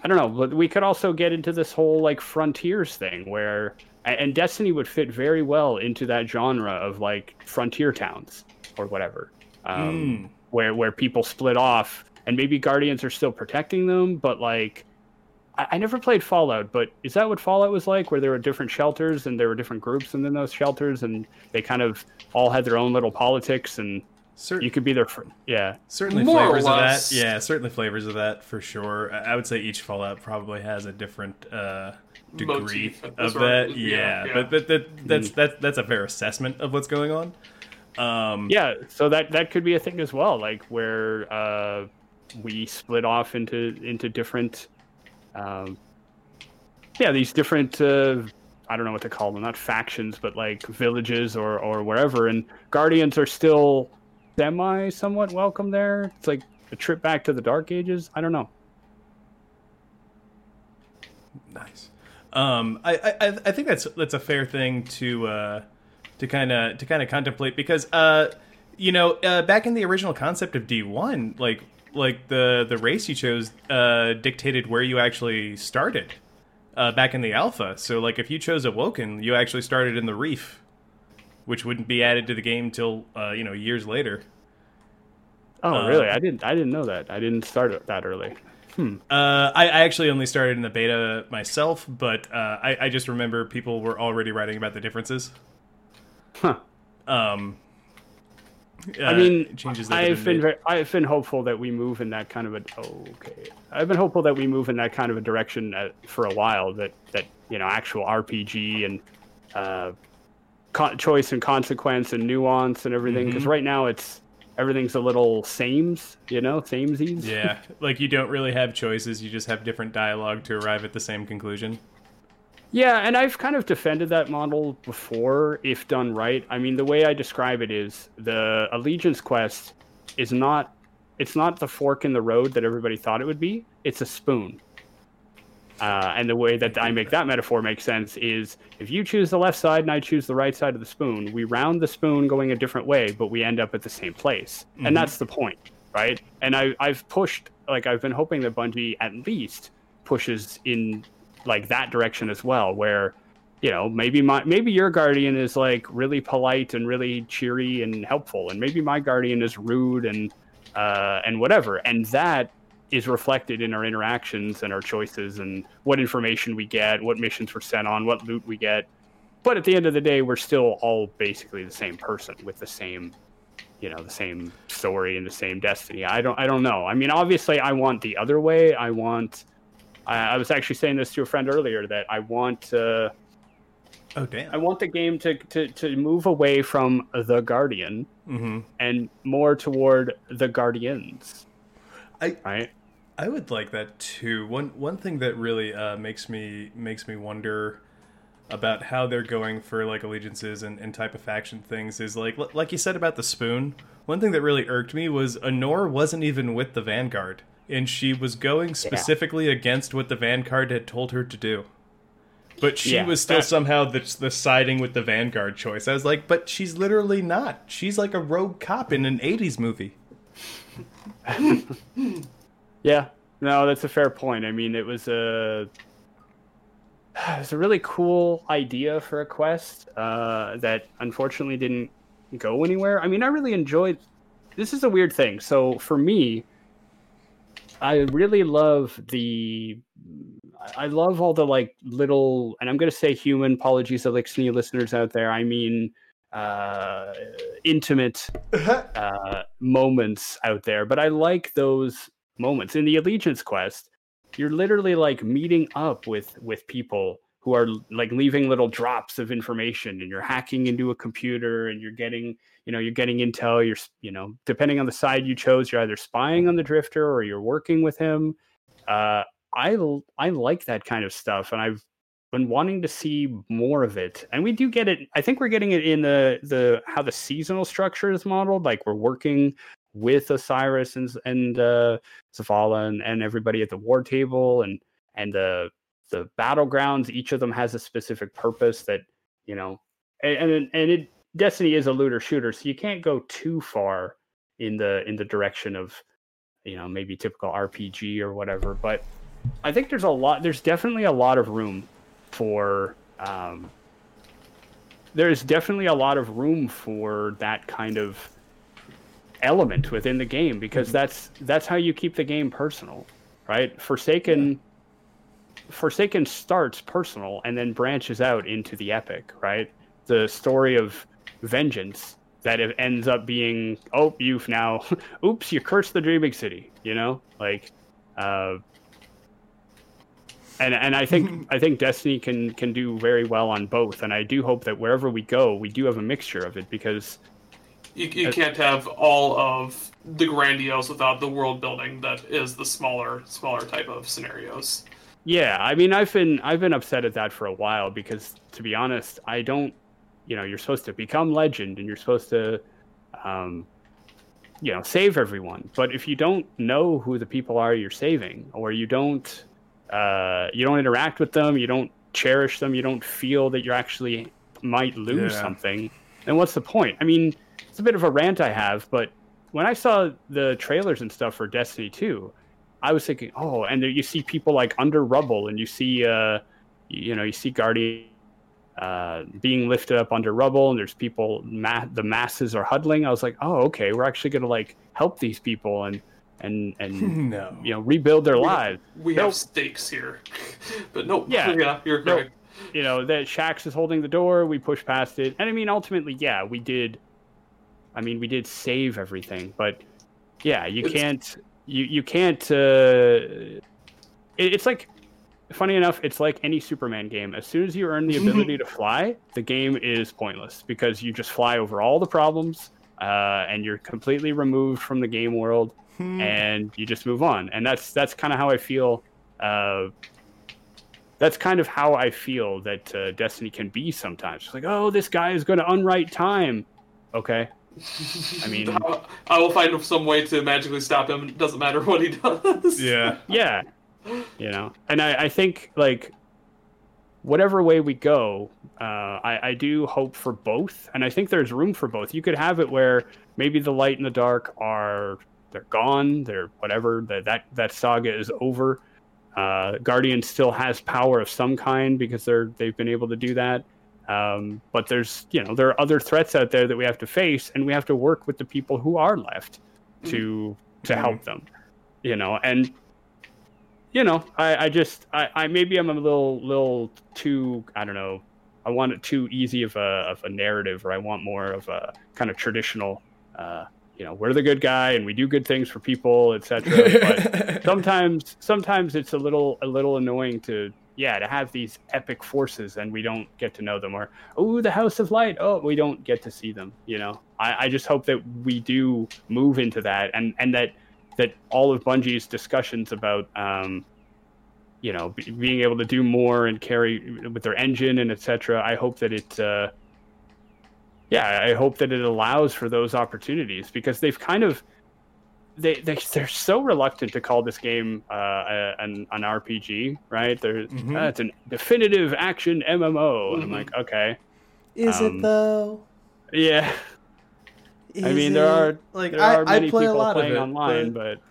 I don't know, but we could also get into this whole like frontiers thing where and Destiny would fit very well into that genre of like frontier towns or whatever. Um, Mm. where where people split off and maybe guardians are still protecting them, but like I, I never played Fallout, but is that what Fallout was like, where there were different shelters and there were different groups within those shelters, and they kind of all had their own little politics, and Cer- you could be their fr- yeah. certainly More or flavors of that. less. Yeah, certainly flavors of that for sure. I I would say each Fallout probably has a different uh, degree Motif of of sort that. yeah, Yeah, yeah. but but that, that's that, that's a fair assessment of what's going on. Um, Yeah, so that that could be a thing as well, like where uh, we split off into into different, um, yeah, these different. Uh, I don't know what to call them, not factions, but like villages or or wherever, and guardians are still semi somewhat welcome there. It's like a trip back to the dark ages. I don't know. Nice. Um, I, I I think that's that's a fair thing to uh, to kind of to kind of contemplate because uh, you know uh, back in the original concept of D one, like like the the race you chose uh, dictated where you actually started uh, back in the alpha. So like if you chose Awoken, you actually started in the Reef, which wouldn't be added to the game till uh, you know years later. Oh, really? I didn't. I didn't know that. I didn't start that early. Uh, I, I actually only started in the beta myself, but uh, I, I just remember people were already writing about the differences. Huh. Um, I uh, mean, changes that I've been very, I've been hopeful that we move in that kind of a okay. I've been hopeful that we move in that kind of a direction uh, for a while. That that you know, actual RPG and uh, con- choice and consequence and nuance and everything. Because Mhm. right now it's everything's a little sames, you know, samesies. yeah, like you don't really have choices; you just have different dialogue to arrive at the same conclusion. Yeah, and I've kind of defended that model before, if done right. I mean, the way I describe it is the Allegiance quest is not it's not the fork in the road that everybody thought it would be. It's a spoon. Uh, and the way that I make that metaphor make sense is if you choose the left side and I choose the right side of the spoon, we round the spoon going a different way, but we end up at the same place. Mhm. And that's the point, right? And I, I've pushed, like, I've been hoping that Bungie at least pushes in like that direction as well, where you know maybe my maybe your guardian is like really polite and really cheery and helpful, and maybe my guardian is rude and uh, and whatever, and that is reflected in our interactions and our choices and what information we get, what missions we're sent on, what loot we get. But at the end of the day, we're still all basically the same person with the same, you know, the same story and the same destiny. I don't, I don't know. I mean, obviously, I want the other way. I want. I, I was actually saying this to a friend earlier that I want. Uh, Oh damn! I want the game to, to to move away from the Guardian hmm and more toward the Guardians. I- right. I would like that too. One one thing that really uh, makes me makes me wonder about how they're going for like allegiances and, and type of faction things is like like you said about the spoon. One thing that really irked me was Honor wasn't even with the Vanguard, and she was going specifically against what the Vanguard had told her to do. But she Yeah, was still that- somehow the, the siding with the Vanguard choice. I was like, but she's literally not. She's like a rogue cop in an '80s movie. Yeah, no, that's a fair point. I mean, it was a it was a really cool idea for a quest uh, that unfortunately didn't go anywhere. I mean, I really enjoyed. This is a weird thing. So for me, I really love the. I love all the like little, and I'm going to say human. Apologies, Eliksni listeners out there. I mean, uh, intimate uh, moments out there, but I like those moments in the allegiance quest. You're literally like meeting up with with people who are like leaving little drops of information, and you're hacking into a computer, and you're getting you know you're getting intel. You're you know depending on the side you chose, you're either spying on the drifter or you're working with him. Uh, i i like that kind of stuff, and I've been wanting to see more of it and we do get it i think we're getting it in the the how the seasonal structure is modeled like we're working with osiris and and uh zavala and, and everybody at the war table and and the the battlegrounds each of them has a specific purpose that you know and and, and it destiny is a looter shooter so you can't go too far in the in the direction of you know maybe typical rpg or whatever but i think there's a lot there's definitely a lot of room for um, there's definitely a lot of room for that kind of element within the game because that's that's how you keep the game personal right? Forsaken forsaken starts personal and then branches out into the epic right? The story of vengeance that it ends up being oh you've now oops you cursed the dreaming city you know? Like uh and and I think I think Destiny can can do very well on both, and I do hope that wherever we go, we do have a mixture of it because You, you can't have all of the grandiose without the world building that is the smaller smaller type of scenarios. yeah, I mean I've been I've been upset at that for a while because to be honest, I don't you know you're supposed to become legend and you're supposed to um, you know save everyone, but if you don't know who the people are you're saving or you don't uh, you don't interact with them, you don't cherish them, you don't feel that you actually might lose Yeah. something, then what's the point? I mean, it's a bit of a rant I have, but when I saw the trailers and stuff for Destiny 2, I was thinking, oh, and there you see people like under rubble, and you see, uh, you know, you see Guardian uh, being lifted up under rubble, and there's people, ma- the masses are huddling. I was like, oh, okay, we're actually gonna like help these people and and and no. you know rebuild their lives. We Nope. have stakes here, but nope. Yeah. yeah, you're Nope. correct. you know that Shaxx is holding the door. We push past it, and I mean, ultimately, yeah, we did. I mean, we did save everything, but yeah, you can't. You you can't. Uh, it, it's like, funny enough, it's like any Superman game. As soon as you earn the ability to fly, the game is pointless because you just fly over all the problems, uh, and you're completely removed from the game world and you just move on. And that's that's kind of how I feel. Uh, that's kind of how I feel that uh, Destiny can be sometimes. It's like, oh, this guy is going to unwrite time. Okay. I mean, I- I will find some way to magically stop him. It doesn't matter what he does. Yeah. yeah, you know. And I, I think like whatever way we go, uh, I, I do hope for both, and I think there's room for both. You could have it where maybe the light and the dark are they're gone, they're whatever that that that saga is over. Uh, Guardian still has power of some kind because they're they've been able to do that. Um, but there's you know there are other threats out there that we have to face, and we have to work with the people who are left to to help them. You know, and you know, I, I just I, I maybe I'm a little little too I don't know. I want it too easy of a of a narrative, or I want more of a kind of traditional. Uh, you know, we're the good guy and we do good things for people, etc. But sometimes sometimes it's a little a little annoying to yeah to have these epic forces and we don't get to know them or oh the house of light. Oh we don't get to see them you know? I, I just hope that we do move into that and and that that all of bungie's discussions about um you know be, being able to do more and carry with their engine and etc i hope that it uh yeah i hope that it allows for those opportunities because they've kind of they, they they're so reluctant to call this game uh, a- an an RPG, right? They're Mhm. "Ah, it's a definitive action MMO. And I'm like, okay, Is Um, it though? yeah. I mean, there are like there I, are many I play a people lot playing of it, online, but, but,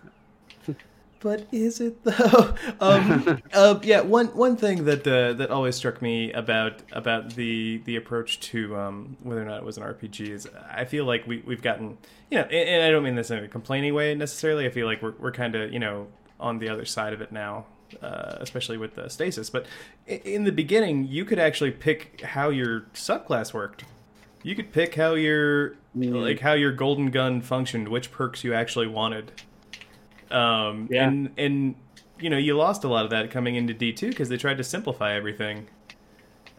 but is it though? um, uh, yeah, one one thing that uh, that always struck me about about the the approach to um, whether or not it was an RPG is I feel like we we've gotten you know, and, and I don't mean this in a complaining way necessarily. I feel like we're we're kind of you know on the other side of it now. Uh, especially with the stasis, but in the beginning, you could actually pick how your subclass worked. You could pick how your Mm. like how your golden gun functioned, which perks you actually wanted. Um, Yeah. and and you know you lost a lot of that coming into D two because they tried to simplify everything.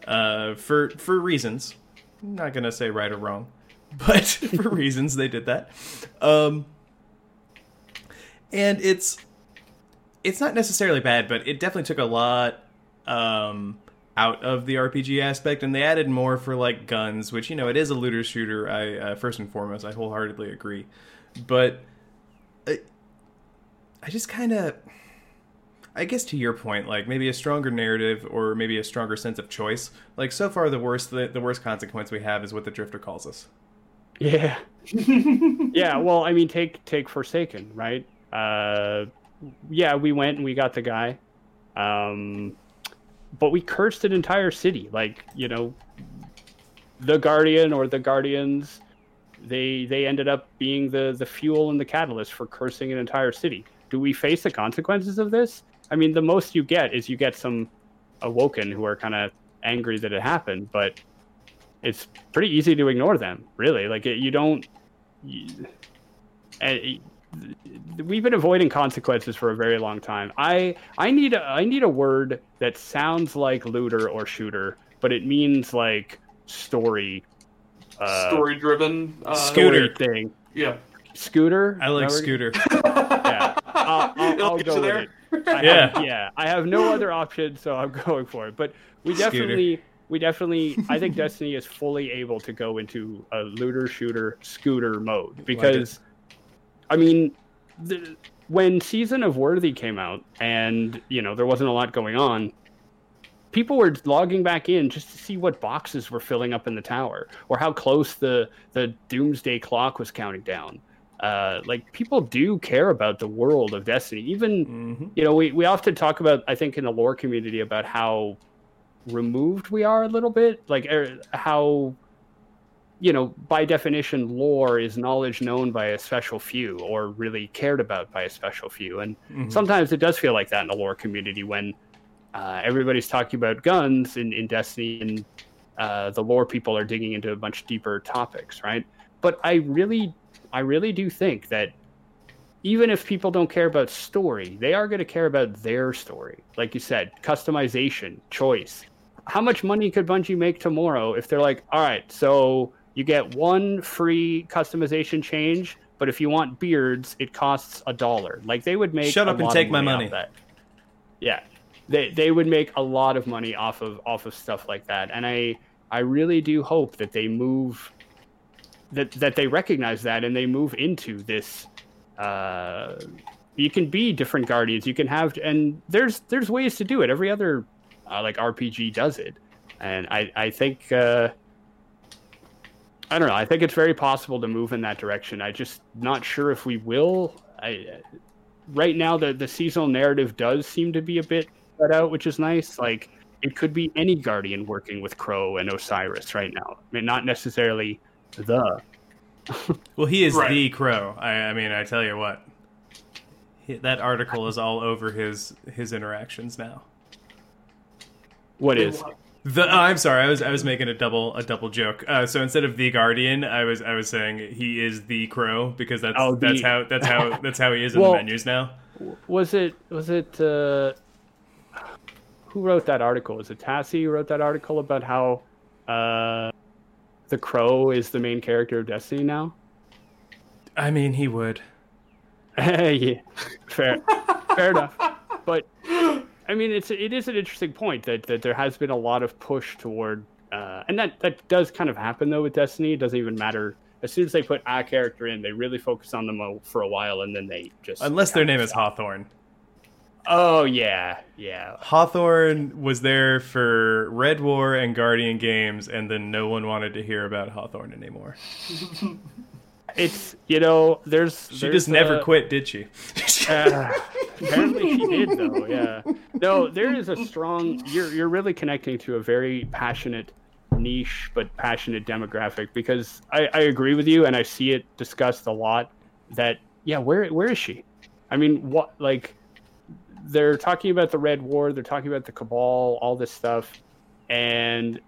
Uh, for for reasons, I'm not gonna say right or wrong, but for reasons they did that. Um, and it's it's not necessarily bad, but it definitely took a lot um, out of the RPG aspect, and they added more for like guns, which you know it is a looter shooter. I uh, first and foremost, I wholeheartedly agree, but I just kind of. I guess to your point, like maybe a stronger narrative or maybe a stronger sense of choice. Like so far, the worst the, the worst consequence we have is what the Drifter calls us. yeah, yeah. Well, I mean, take take Forsaken, right? Uh, yeah, we went and we got the guy, um, but we cursed an entire city. Like you know, the Guardian or the Guardians, they they ended up being the the fuel and the catalyst for cursing an entire city. Do we face the consequences of this? I mean, the most you get is you get some awoken who are kind of angry that it happened, but it's pretty easy to ignore them. Really, like it, you don't. You, and we've been avoiding consequences for a very long time. I I need a I need a word that sounds like looter or shooter, but it means like story. Uh, Story driven. Uh, Scooter. story thing. Yeah. Scooter. I like Scooter. where- Yeah, I'll, I'll, I'll go you with there. it. I Yeah. have, yeah. I have no other option, so I'm going for it. But we Scooter. definitely, we definitely, I think Destiny is fully able to go into a looter shooter scooter mode because, I mean, the, when season of Worthy came out, and you know there wasn't a lot going on, people were logging back in just to see what boxes were filling up in the tower or how close the the doomsday clock was counting down. Uh, like people do care about the world of Destiny. Even Mm-hmm. you know we we often talk about I think in the lore community about how removed we are a little bit, like er, how you know, by definition, lore is knowledge known by a special few or really cared about by a special few. And Mhm. sometimes it does feel like that in the lore community when uh, everybody's talking about guns in, in Destiny and uh, the lore people are digging into a much deeper topics, right? But I really, I really do think that even if people don't care about story, they are going to care about their story. Like you said, customization, choice. How much money could Bungie make tomorrow if they're like, all right, so you get one free customization change, but if you want beards, it costs a dollar. Like they would make Shut a up and lot of take my money. That. Yeah, they they would make a lot of money off of off of stuff like that, and I I really do hope that they move that that they recognize that and they move into this. Uh, you can be different guardians. You can have and there's there's ways to do it. Every other uh, like RPG does it, and I I think. Uh, I don't know. I think it's very possible to move in that direction. I just not sure if we will. I right now the the seasonal narrative does seem to be a bit spread out, which is nice. Like it could be any guardian working with Crow and Osiris right now. I mean, not necessarily the. Well, he is Right. the crow. I, I mean, I tell you what, He- that article is all over his his interactions now. What is? The oh, I'm sorry, I was I was making a double a double joke. Uh, so instead of the guardian, I was I was saying he is the crow because that's Oh, the- that's how that's how that's how he is in Well- the menus now. Was it? Was it? Uh, who wrote that article? Was it Tassi who wrote that article about how uh, the Crow is the main character of Destiny now? I mean, he would. yeah, fair, fair enough. But I mean, it's it is an interesting point that that there has been a lot of push toward, uh, and that that does kind of happen though with Destiny. It doesn't even matter. As soon as they put a character in, they really focus on them a- for a while, and then they just Unless their name is Hawthorne. Oh yeah, yeah. Hawthorne was there for Red War and Guardian games, and then no one wanted to hear about Hawthorne anymore. It's you know, there's She just never quit, did she? Uh, apparently she did though. Yeah. No, there is a strong. You're you're really connecting to a very passionate niche, but passionate demographic because I, I agree with you and I see it discussed a lot. That yeah, where where is she? I mean, what like they're talking about the Red War, they're talking about the Cabal, all this stuff, and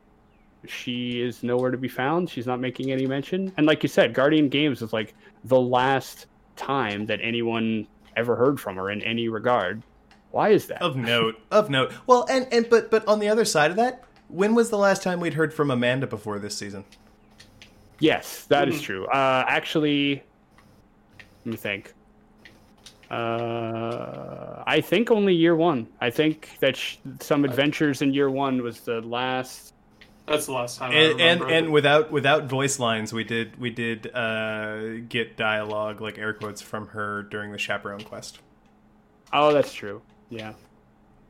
she is nowhere to be found. She's not making any mention. And like you said, Guardian Games is like the last time that anyone ever heard from her in any regard. Why is that? of note, of note. Well, and and but but on the other side of that, when was the last time we'd heard from Amanda before this season? Yes, that is true. Uh, actually, let me think. Uh, I think only year one. I think that sh- some adventures in year one was the last. That's the last time I And and, and without without voice lines, we did we did uh, get dialogue like air quotes from her during the chaperone quest, Oh, that's true. Yeah.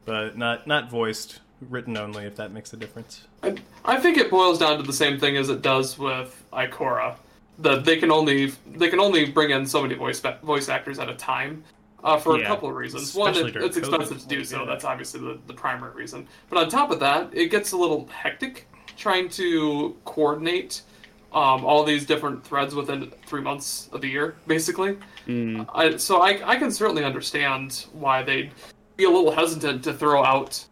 but not not voiced, written only. If that makes a difference. I, I think it boils down to the same thing as it does with Ikora. That they can only they can only bring in so many voice voice actors at a time. Uh, for Yeah. a couple of reasons. One, it, it's expensive COVID. to do so. Yeah. That's obviously the, the primary reason. But on top of that, it gets a little hectic trying to coordinate um, all these different threads within three months of the year, basically. Mm. I, so I, I can certainly understand why they'd be a little hesitant to throw out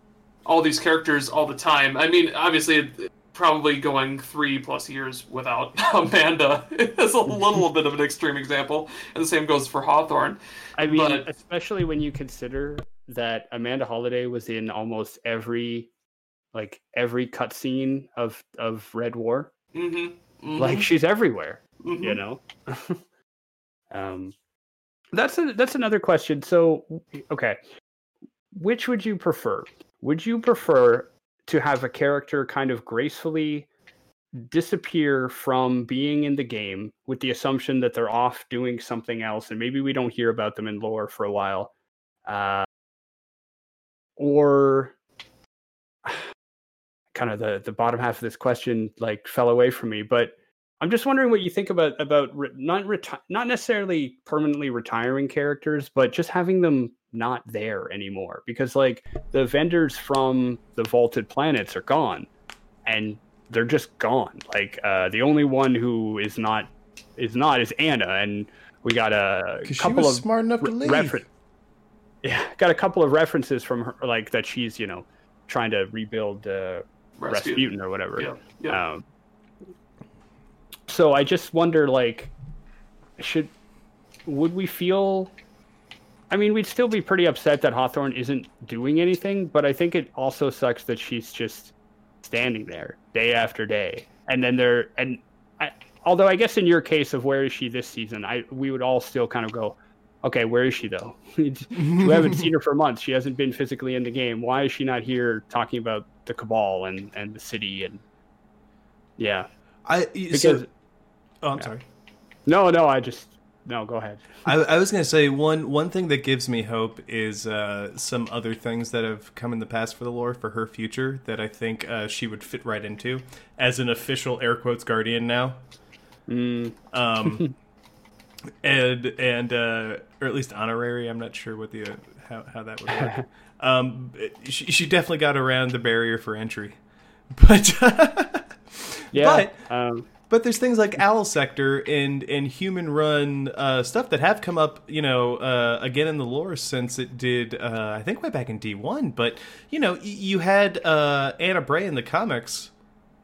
all these characters all the time. I mean, obviously, probably going three plus years without Amanda is a little bit of an extreme example, and the same goes for Hawthorne. I mean, But- especially when you consider that Amanda Holliday was in almost every, like every cutscene of of Red War. Mm-hmm. Like she's everywhere. mm-hmm. you know um that's a, that's another question so okay which would you prefer would you prefer to have a character kind of gracefully disappear from being in the game with the assumption that they're off doing something else and maybe we don't hear about them in lore for a while uh, or kind of the the bottom half of this question like fell away from me but i'm just wondering what you think about about re- not reti- not necessarily permanently retiring characters but just having them not there anymore because like the vendors from the vaulted planets are gone and they're just gone like uh the only one who is not is not is ana and we got a couple of smart enough to leave. refer- yeah got a couple of references from her like that she's you know trying to rebuild uh Rasputin. Rasputin or whatever. Yeah, yeah. Um, so I just wonder, like, should would we feel? I mean, we'd still be pretty upset that Hawthorne isn't doing anything, but I think it also sucks that she's just standing there day after day, and then there and I, although I guess in your case of where is she this season, I we would all still kind of go, okay, where is she though? we haven't seen her for months. She hasn't been physically in the game. Why is she not here talking about the cabal and and the city and yeah I because so, oh, I'm sorry. no no I just no go ahead I, I was going to say one one thing that gives me hope is uh, some other things that have come in the past for the lore for her future that I think uh, she would fit right into as an official air quotes guardian now. mm, Um, and and uh, or at least honorary. I'm not sure what the uh, how how that would work. um, she she definitely got around the barrier for entry, but yeah But- um, But there's things like Owl Sector and and human run uh, stuff that have come up, you know, uh, again in the lore since it did. Uh, I think way back in D1. But you know, y- you had uh, Ana Bray in the comics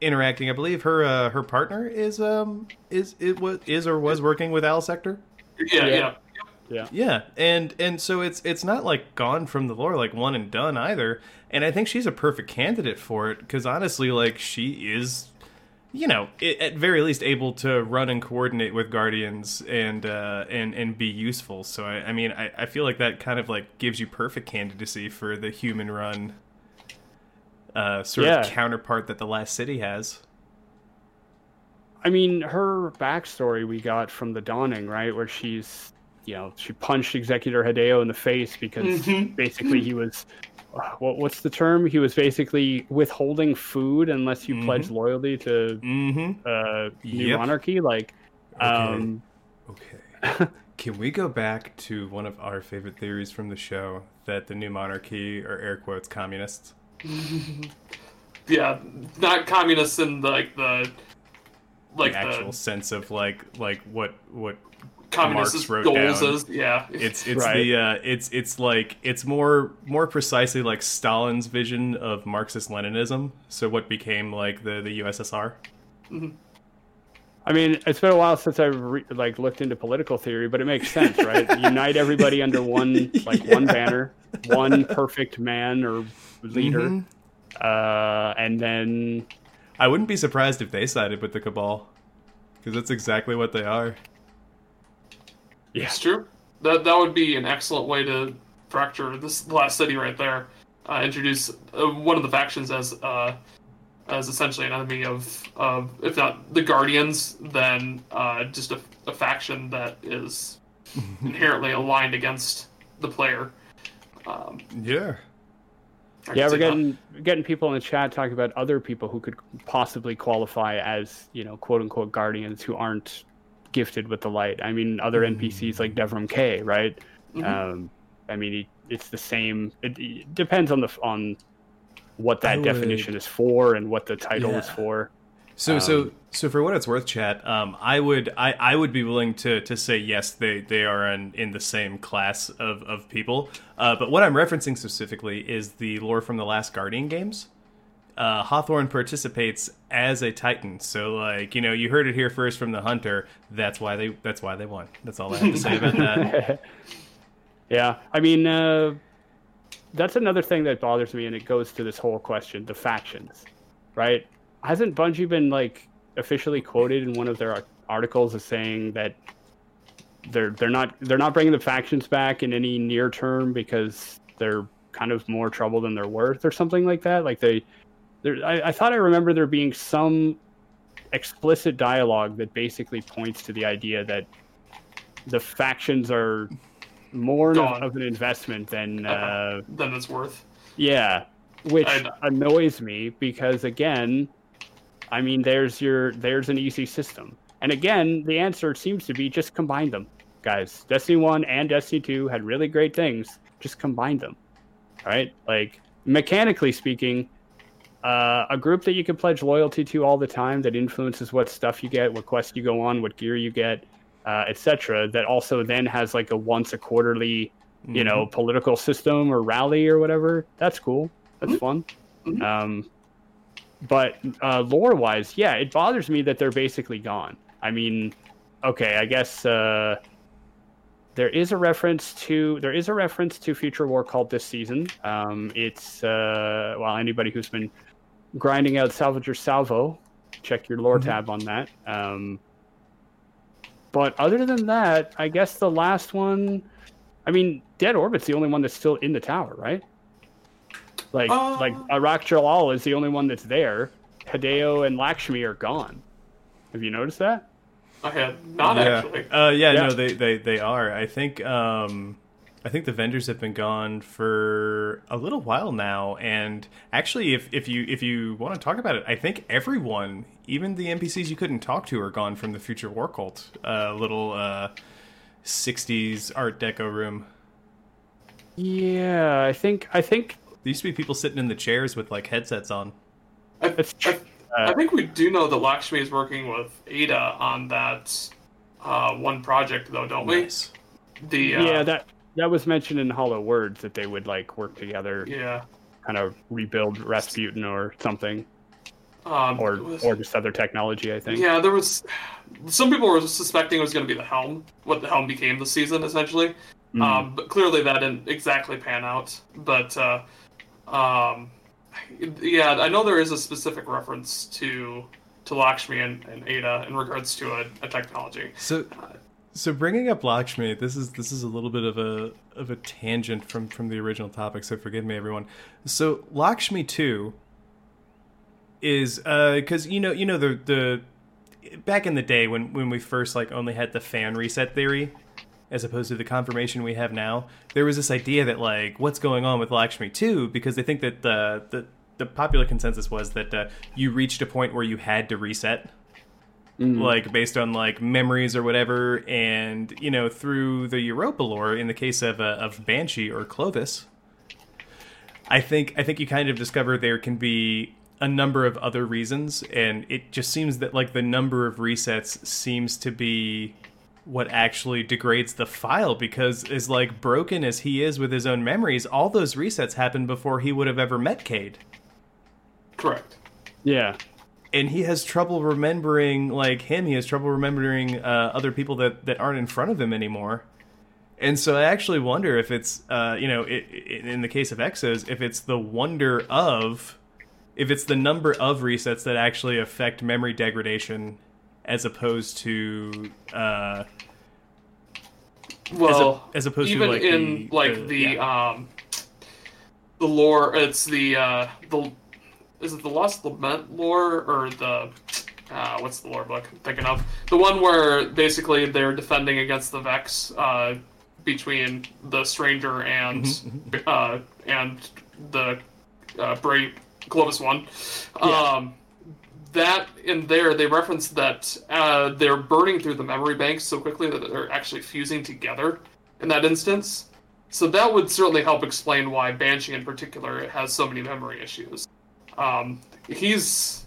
interacting. I believe her uh, her partner is um is it was is or was working with Owl Sector. yeah, Yeah. yeah. yeah Yeah, and and so it's it's not like gone from the lore like one and done either. And I think she's a perfect candidate for it because honestly, like she is, you know, i at very least able to run and coordinate with guardians and uh, and and be useful. So I, I mean, I, I feel like that kind of like gives you perfect candidacy for the human run uh, sort Yeah. of counterpart that the last city has. I mean her backstory we got from the dawning right where she's you know she punched executor Hideo in the face because Mhm. basically he was what what's the term he was basically withholding food unless you Mhm. pledge loyalty to Mm-hmm. uh new Yep. monarchy like Okay. um Okay. Can we go back to one of our favorite theories from the show that the new monarchy are air quotes communists? Yeah, not communists in the, like the like the the, actual sense of like like what what communist Marx wrote goals down. is. Yeah, it's it's Right. the uh, it's it's like it's more more precisely like Stalin's vision of Marxist Leninism. So what became like the the USSR? I mean, it's been a while since I re- like looked into political theory, but it makes sense, right? Unite everybody under one like one banner, one perfect man or leader, Mhm. uh, and then I wouldn't be surprised if they sided with the cabal because that's exactly what they are. Yeah, it's true. That that would be an excellent way to fracture this last city right there. Uh, introduce uh, one of the factions as uh, as essentially an enemy of of if not the guardians, then uh, just a, a faction that is inherently aligned against the player. Um, Yeah. I yeah, we're see that. getting getting people in the chat talking about other people who could possibly qualify as you know quote unquote guardians who aren't gifted with the light. I mean, other NPCs like Devrim Kay, right? Mhm. Um, I mean, it- it's the same. It, it depends on the on what I that definition is for and what the title is for. So so Um, so for what it's worth, chat, um, I would I, I would be willing to to say yes, they they are in, in the same class of of people. Uh, but what I'm referencing specifically is the lore from the last Guardian games. Uh, Hawthorne participates as a Titan, so like you know you heard it here first from the Hunter. That's why they that's why they won. That's all I have to say about that. yeah, I mean, uh, that's another thing that bothers me, and it goes to this whole question: the factions, right? Hasn't Bungie been like officially quoted in one of their articles as saying that they're they're not they're not bringing the factions back in any near term because they're kind of more trouble than they're worth, or something like that? Like they, there, I, I thought I remember there being some explicit dialogue that basically points to the idea that the factions are more Gone. of an investment than uh, Then it's worth. yeah, which know. annoys me because again, I mean, there's your there's an easy system, and again, the answer seems to be just combine them, guys. Destiny One and Destiny Two had really great things. Just combine them, all right? Like mechanically speaking, uh, a group that you can pledge loyalty to all the time that influences what stuff you get, what quests you go on, what gear you get, uh, etc. That also then has like a once a quarterly, you know, political system or rally or whatever. That's cool. That's fun. Mhm. Um, but uh, lore wise, yeah, it bothers me that they're basically gone. I mean, okay, I guess uh, there is a reference to there is a reference to Future War called this season. Um, it's uh, well, anybody who's been grinding out Salvager Salvo, check your lore tab on that. Um, but other than that, I guess the last one, I mean, Dead Orbit's the only one that's still in the tower, right? Like, Uh. like Arach Jalaal is the only one that's there. Hideo and Lakshmi are gone. Have you noticed that? I had not yeah. actually. Uh, yeah, Yeah. no, they, they, they are. I think um, I think the vendors have been gone for a little while now, and actually, if, if you if you want to talk about it, I think everyone, even the NPCs you couldn't talk to, are gone from the Future War Cult. Uh, little uh, '60s Art Deco room. Yeah, I think I think There used to be people sitting in the chairs with like headsets on. I, I. I think we do know that Lakshmi is working with Ada on that uh, one project, though, don't we? The uh, yeah that that was mentioned in Hollow Words that they would like work together, yeah. kind of rebuild Rasputin or something, Um, or was- or just other technology. I think. Yeah, there was. Some people were suspecting it was going to be the helm, what the helm became this season, essentially. Mm. Um, but clearly that didn't exactly pan out. But uh, um, yeah, I know there is a specific reference to to Lakshmi and, and Ada in regards to a, a technology. So, so bringing up Lakshmi, this is this is a little bit of a of a tangent from from the original topic. So forgive me, everyone. So Lakshmi two is because you know you know the the back in the day when when we first like only had the fan reset theory as opposed to the confirmation we have now there was this idea that like what's going on with lakshmi 2 because they think that the the, the popular consensus was that uh, you reached a point where you had to reset Mm. like based on like memories or whatever and you know through the europa lore in the case of uh, of banshee or clovis i think i think you kind of discover there can be a number of other reasons and it just seems that like the number of resets seems to be what actually degrades the file because as like broken as he is with his own memories all those resets happened before he would have ever met Cade Correct. Yeah. And he has trouble remembering like him he has trouble remembering uh, other people that that aren't in front of him anymore and so i actually wonder if it's uh, you know it, it, in the case of exos if it's the wonder of if it's the number of resets that actually affect memory degradation as opposed to uh, Well, as opposed to, even like, in the- like the- the yeah. um the lore, it's the uh the is it the Lost Lament lore or the uh, what's the lore book I'm thinking of? The one where basically they're defending against the Vex uh, between the Stranger and Mm-hmm, uh, and the uh, Brave Clovis one. Yeah. Um, that in there they reference that uh, they're burning through the memory banks so quickly that they're actually fusing together in that instance. So that would certainly help explain why Banshee in particular has so many memory issues. Um, he's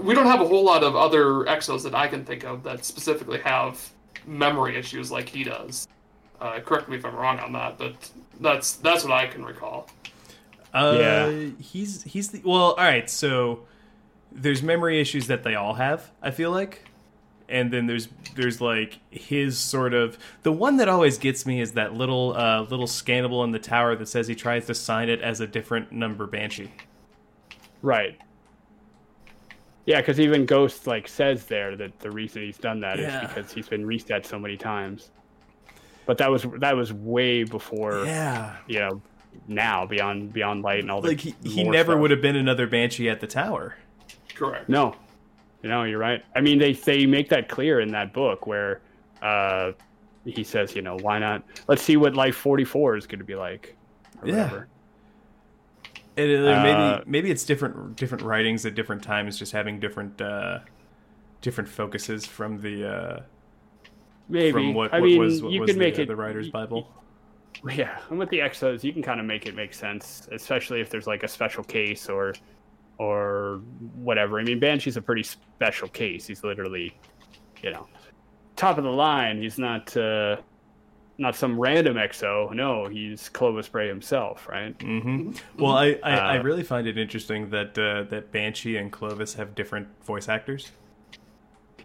we don't have a whole lot of other exos that I can think of that specifically have memory issues like he does. Uh, correct me if I'm wrong on that, but that's that's what I can recall. Uh, Yeah. he's he's the well. All right, so there's memory issues that they all have. I feel like, and then there's there's like his sort of the one that always gets me is that little uh, little scannable in the tower that says he tries to sign it as a different number banshee. Right. Yeah, because even Ghost like says there that the reason he's done that is Yeah. because he's been reset so many times. But that was that was way before Yeah, you know now beyond beyond light and all the like he, he never stuff. would have been another banshee at the tower. Correct. no You know, you're right. I mean, they they make that clear in that book where uh, he says, you know, why not? Let's see what Life 44 is going to be like. or Yeah. whatever. It, uh, Uh, maybe maybe it's different different writings at different times, just having different uh, different focuses from the uh, Maybe. from what, I what mean, was what you was could the, make uh, it the writer's bible. Yeah, and with the exos, you can kind of make it make sense, especially if there's like a special case or or whatever. I mean, Banshee's a pretty special case. He's literally, you know, top of the line. He's not uh, not some random exo. No, he's Clovis Bray himself, right? hmm Well, I, I, I Uh, really find it interesting that uh, that Banshee and Clovis have different voice actors,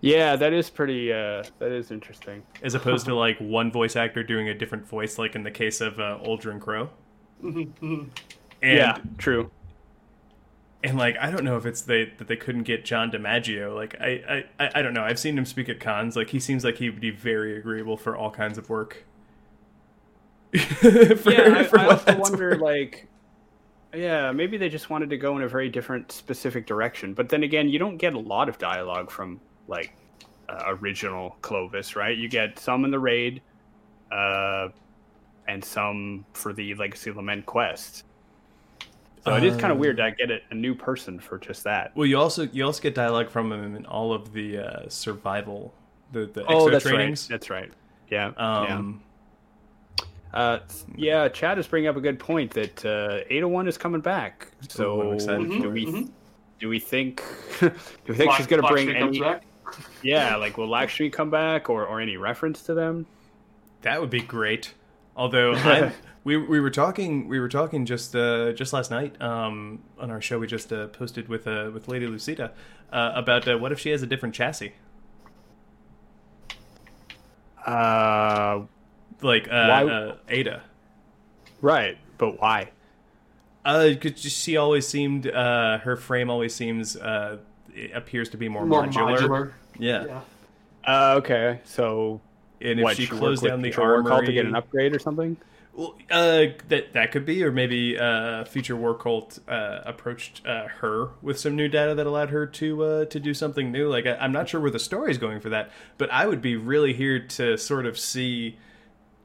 Yeah, that is pretty. Uh, that is interesting. as opposed to like one voice actor doing a different voice, like in the case of uh, Uldren Crow. And, yeah, true. and like I don't know if it's they that they couldn't get John DiMaggio. Like I, I I I don't know. I've seen him speak at cons. Like he seems like he would be very agreeable for all kinds of work. For- yeah, I, for I what also wonder, worth. like, yeah, maybe they just wanted to go in a very different, specific direction. But then again, you don't get a lot of dialogue from like uh, original Clovis, right? You get some in the raid, uh, and some for the Legacy Lament quest. So it is kind of Um, weird to get a, a new person for just that. Well, you also you also get dialogue from him in all of the uh, survival, the the Oh, that's trainings. right. That's right. Yeah. yeah. Uh, yeah, Chad is bringing up a good point that uh, Ada-1 is coming back. So I'm excited do for we it. do we think do we think she's going to bring any? Yeah, like will Lakshmi come back or or any reference to them? That would be great. Although I, we we were talking we were talking just uh, just last night um, on our show we just uh, posted with uh, with Lady Lucita uh, about uh, what if she has a different chassis Uh, like uh, Why- uh, Ada. right, but why? Uh, cause she always seemed uh, her frame always seems uh, it appears to be more, More modular. modular. Yeah. Yeah. Uh, okay, so and if what? she she closed down with the Future War armory Cult to get an upgrade or something? Well, uh, that that could be, or maybe uh, Future War Cult uh, approached uh, her with some new data that allowed her to uh, to do something new. Like I, I'm not sure where the story is going for that, but I would be really here to sort of see,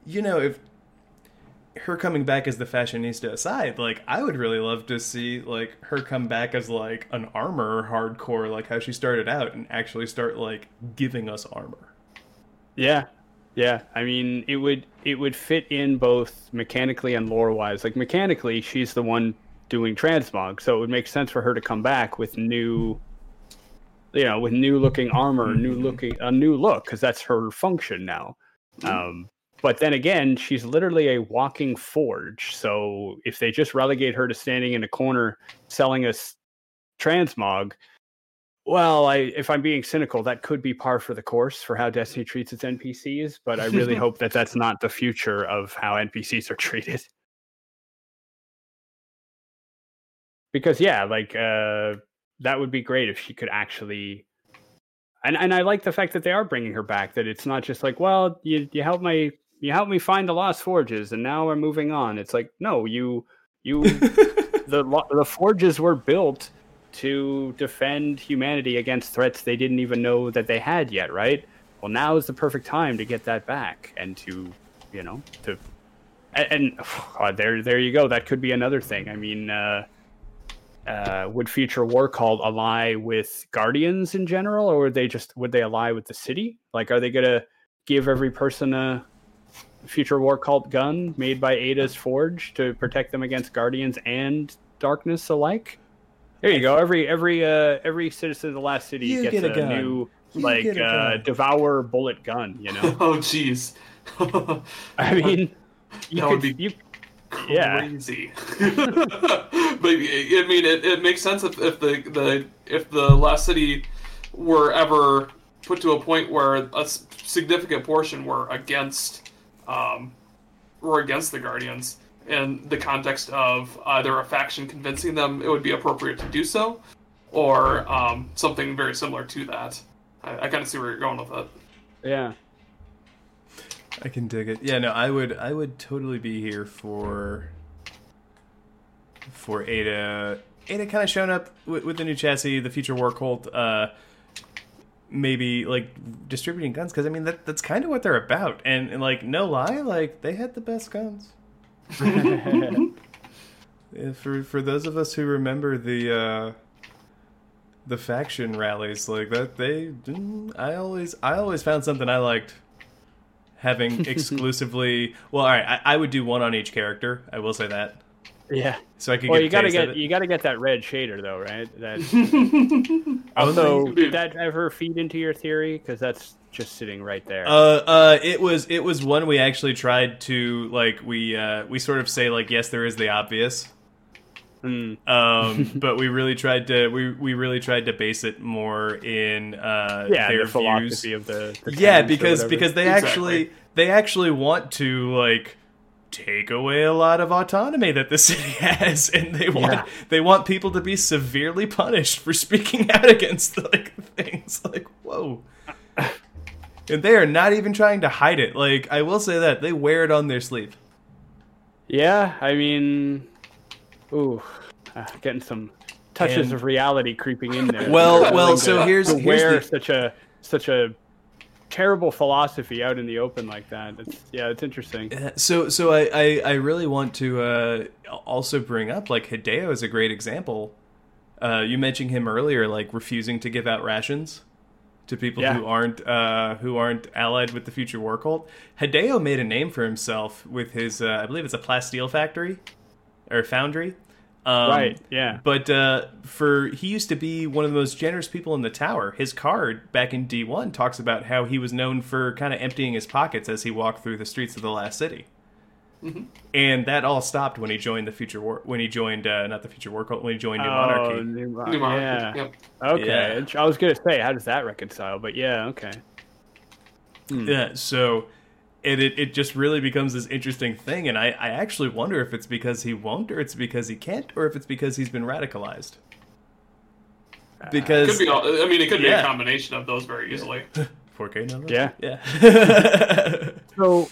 you know, if her coming back as the fashionista aside, like I would really love to see like her come back as like an armor hardcore, like how she started out, and actually start like giving us armor. Yeah, yeah. I mean, it would it would fit in both mechanically and lore wise. Like mechanically, she's the one doing transmog, so it would make sense for her to come back with new, you know, with new looking armor, new looking a new look, because that's her function now. Um, but then again, she's literally a walking forge. So if they just relegate her to standing in a corner selling us transmog, well, I if I'm being cynical, that could be par for the course for how Destiny treats its NPCs, but I really hope that that's not the future of how NPCs are treated. Because yeah, like uh that would be great if she could actually and and I like the fact that they are bringing her back that it's not just like, well, you you helped my you helped me find the lost forges and now we're moving on. It's like, no, you you the the forges were built to defend humanity against threats they didn't even know that they had yet, right? Well, now is the perfect time to get that back and to, you know, to and, and oh, there there you go. That could be another thing. I mean, uh, uh, would future war cult ally with guardians in general, or would they just would they ally with the city? Like, are they gonna give every person a future war cult gun made by Ada's Forge to protect them against guardians and darkness alike? There you go. Every every uh, every citizen of the last city You gets get a gun. new You like get a uh, gun. devour bullet gun. You know, Oh, jeez. I mean, you That would be you Yeah. crazy. but I mean, it, it makes sense if, if the, the if the last city were ever put to a point where a significant portion were against um, were against the guardians in the context of either a faction convincing them it would be appropriate to do so or um, something very similar to that i, I kind of see where you're going with it yeah. I can dig it. Yeah, no, I would I would totally be here for for Ada Ada kind of showing up with, with the new chassis, the future war cult. Uh, maybe like distributing guns because I mean that that's kind of what they're about. And, and like no lie, like they had the best guns. For for those of us who remember the uh, the faction rallies like that, they I always I always found something I liked having exclusively. Well, all right, I, I would do one on each character. I will say that. Yeah. So I could. Well, get you gotta get you gotta get that red shader though, right? That Only- also did that ever feed into your theory? Because that's just sitting right there. Uh, uh, it was it was one we actually tried to like we uh we sort of say like yes there is the obvious, Mm. um, but we really tried to we we really tried to base it more in uh yeah, their the philosophy views. of the, the yeah because because they Exactly. actually they actually want to like take away a lot of autonomy that the city has and they want Yeah. they want people to be severely punished for speaking out against like things like whoa and they are not even trying to hide it like i will say that they wear it on their sleeve Yeah, I mean, ooh, uh, getting some touches And- of reality creeping in there. Well- well, so here's- here's wear the- such a such a terrible philosophy out in the open like that. It's yeah, it's interesting. Uh, so so I, I i really want to uh also bring up like hideo is a great example uh you mentioned him earlier like refusing to give out rations to people Yeah. who aren't uh who aren't allied with the future war cult hideo made a name for himself with his uh, i believe it's a plasteel factory or foundry um, right? Yeah. but uh, for he used to be one of the most generous people in the tower. His card back in D one talks about how he was known for kind of emptying his pockets as he walked through the streets of the last city. And that all stopped when he joined the future war. When he joined, uh, not the future war cult, when he joined New Oh, Monarchy. New Mon- New Monarchy, Yeah. Yep. Okay. Yeah. I was gonna say, how does that reconcile? But yeah, okay. Hmm. Yeah, so it, it it just really becomes this interesting thing, and I I actually wonder if it's because he won't, or it's because he can't, or if it's because he's been radicalized. Uh, because Could be. All, I mean, it could be a combination of those very easily. 4K number. Yeah. Yeah. So,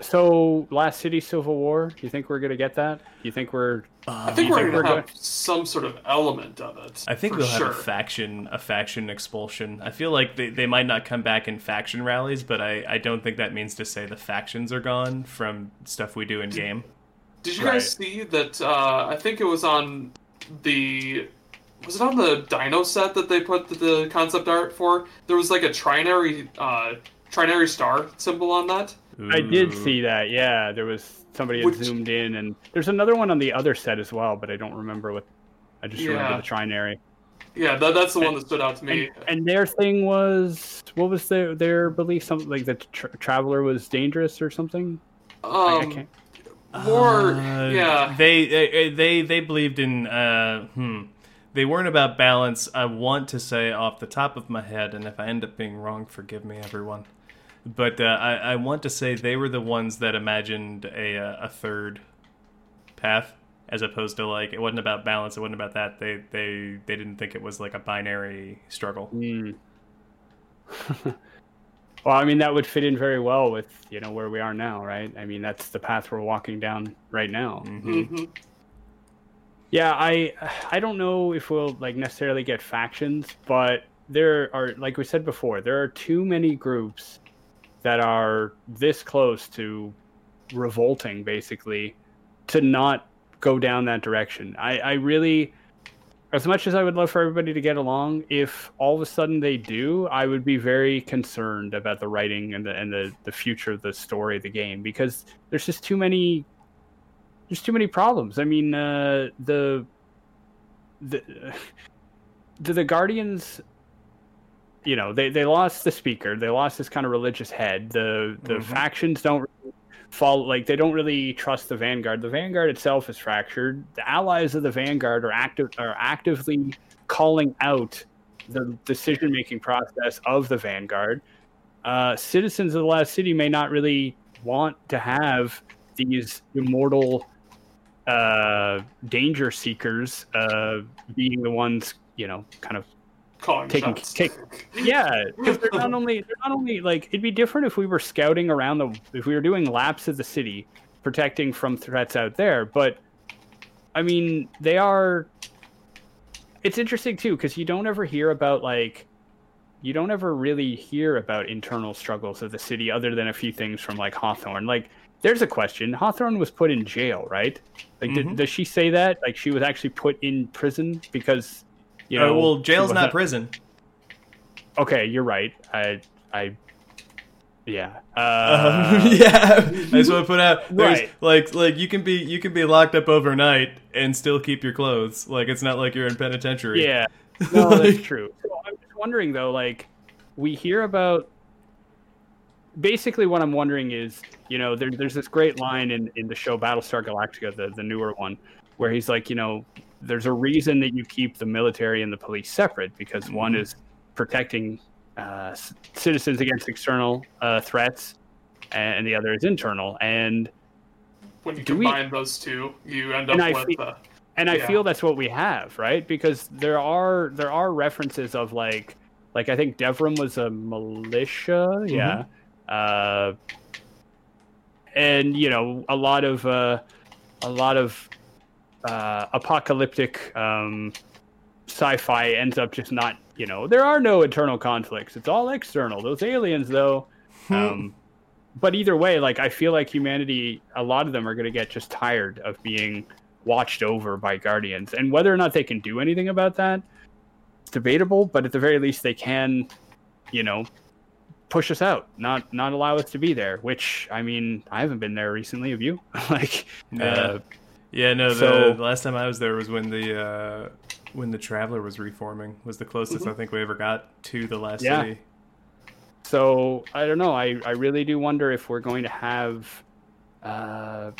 so Last City Civil War. Do you think we're gonna get that? Do you think we're? I think we're think going to we're have some sort of element of it. I think for we'll sure. have a faction, a faction expulsion. I feel like they, they might not come back in faction rallies, but I, I don't think that means to say the factions are gone from stuff we do in game. Did you Right. guys see that? Uh, I think it was on the. Was it on the Dino set that they put the, the concept art for? There was like a trinary, uh, trinary star symbol on that. I did see that. Yeah, there was somebody had Which- zoomed in, and there's another one on the other set as well, but I don't remember what. I just Yeah. remember the trinary. Yeah, that, that's the one that stood out to me. And, and their thing was what was their their belief? Something like the tra- traveler was dangerous or something. I, I um, can't. more, Uh, yeah. They they they they believed in uh hmm. They weren't about balance. I want to say off the top of my head, and if I end up being wrong, forgive me, everyone. But uh, I, I want to say they were the ones that imagined a uh, a third path, as opposed to like it wasn't about balance. It wasn't about that. They they they didn't think it was like a binary struggle. Hmm. well, I mean that would fit in very well with you know where we are now, right? I mean that's the path we're walking down right now. hmm hmm Yeah, I I don't know if we'll like necessarily get factions, but there are like we said before, there are too many groups that are this close to revolting basically to not go down that direction. I, I really as much as I would love for everybody to get along, if all of a sudden they do, I would be very concerned about the writing and the and the, the future of the story of the game because there's just too many there's too many problems. I mean, uh, the the the, the Guardians, you know, they, they lost the speaker. They lost this kind of religious head. The the Mhm. factions don't really follow like they don't really trust the Vanguard. The Vanguard itself is fractured. The allies of the Vanguard are active are actively calling out the decision making process of the Vanguard. Uh, citizens of the last city may not really want to have these immortal uh, danger seekers uh, being the ones, you know, kind of Calling Taking- shots. take- yeah, because they're not only they're not only like it'd be different if we were scouting around the if we were doing laps of the city, protecting from threats out there. But I mean, they are. It's interesting too because you don't ever hear about like you don't ever really hear about internal struggles of the city other than a few things from like Hawthorne. Like there's a question. Hawthorne was put in jail, right? Like Mhm. did, does she say that? Like she was actually put in prison because you Oh, know well, jail's not prison. Okay, you're right. I I yeah. Uh, Um, yeah, I just want to put out there's Right. like like you can be you can be locked up overnight and still keep your clothes. Like it's not like you're in penitentiary. Yeah, no, that's true. So I'm just wondering though, like we hear about. Basically, what I'm wondering is, you know, there, there's this great line in, in the show Battlestar Galactica, the the newer one, where he's like, you know, there's a reason that you keep the military and the police separate because one is protecting uh, c- citizens against external uh, threats, and the other is internal. And When you Do we- combine those two, you end up And I with fe- uh, and I Yeah. feel that's what we have, right? Because there are there are references of like like I think Devrim was a militia, yeah, uh, and you know a lot of uh, a lot of uh, apocalyptic um, sci-fi ends up just not you know there are no internal conflicts; it's all external. Those aliens, though. Um, but either way, like I feel like humanity, a lot of them are going to get just tired of being watched over by guardians, and whether or not they can do anything about that, it's debatable. But at the very least, they can, you know, push us out, not not allow us to be there. Which I mean, I haven't been there recently. Have you? like, Yeah. uh, Yeah, no. The, So- the last time I was there was when the uh, when the Traveler was reforming. Was the closest I think we ever got to the last Yeah. city. So I don't know. I, I really do wonder if we're going to have, uh,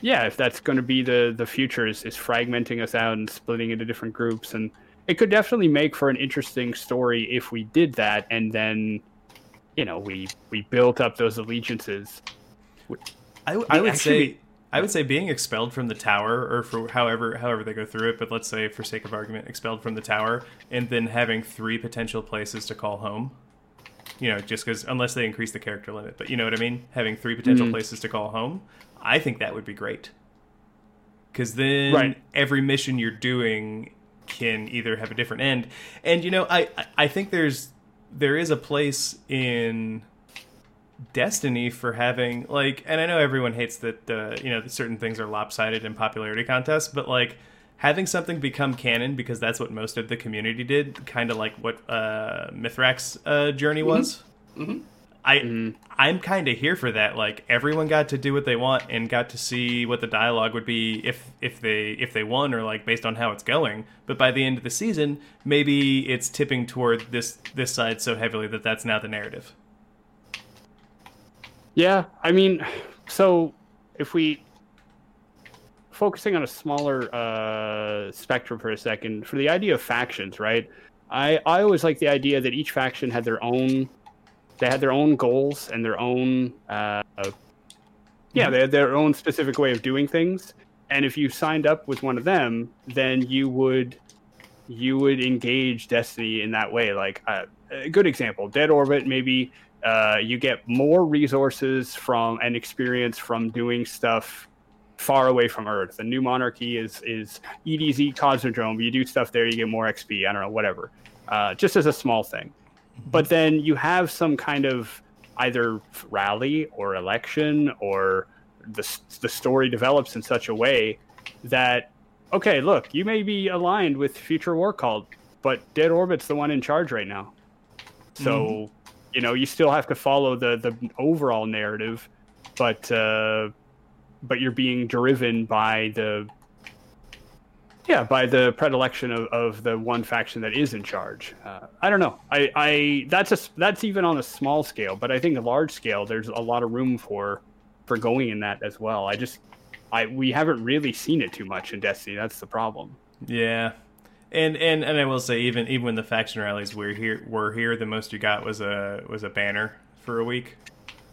yeah, if that's going to be the the future is, is fragmenting us out and splitting into different groups, and it could definitely make for an interesting story if we did that, and then, you know, we we built up those allegiances. I, I would actually- say I would say being expelled from the tower, or for however however they go through it, but let's say for sake of argument, expelled from the tower, and then having three potential places to call home. You know, just because unless they increase the character limit, but you know what I mean. Having three potential Mhm. places to call home, I think that would be great. Because then Right. every mission you're doing can either have a different end, and you know, I I- I think there's there is a place in Destiny for having like, and I know everyone hates that uh, you know certain things are lopsided in popularity contests, but like having something become canon because that's what most of the community did, kind of like what uh, Mithrax's uh, journey was. Mhm. I Mhm. I'm kind of here for that. Like everyone got to do what they want and got to see what the dialogue would be if if they if they won or like based on how it's going. But by the end of the season, maybe it's tipping toward this this side so heavily that that's now the narrative. Yeah, I mean, so if we focusing on a smaller uh, spectrum for a second, for the idea of factions, right? I I always like the idea that each faction had their own, they had their own goals and their own, uh, yeah, they had their own specific way of doing things. And if you signed up with one of them, then you would you would engage Destiny in that way. Like uh, a good example, Dead Orbit, maybe uh, you get more resources from and experience from doing stuff far away from Earth. The new monarchy is is EDZ Cosmodrome. You do stuff there, you get more XP. I don't know, whatever. Uh, just as a small thing. But then you have some kind of either rally or election or the the story develops in such a way that okay, look, you may be aligned with Future War Cult, but Dead Orbit's the one in charge right now. So, you know, you still have to follow the the overall narrative, but uh, but you're being driven by the yeah by the predilection of, of the one faction that is in charge. Uh, I don't know. I, I that's a that's even on a small scale, but I think a large scale there's a lot of room for for going in that as well. I just I we haven't really seen it too much in Destiny. That's the problem. Yeah. And, and and I will say even even when the faction rallies were here were here, the most you got was a was a banner for a week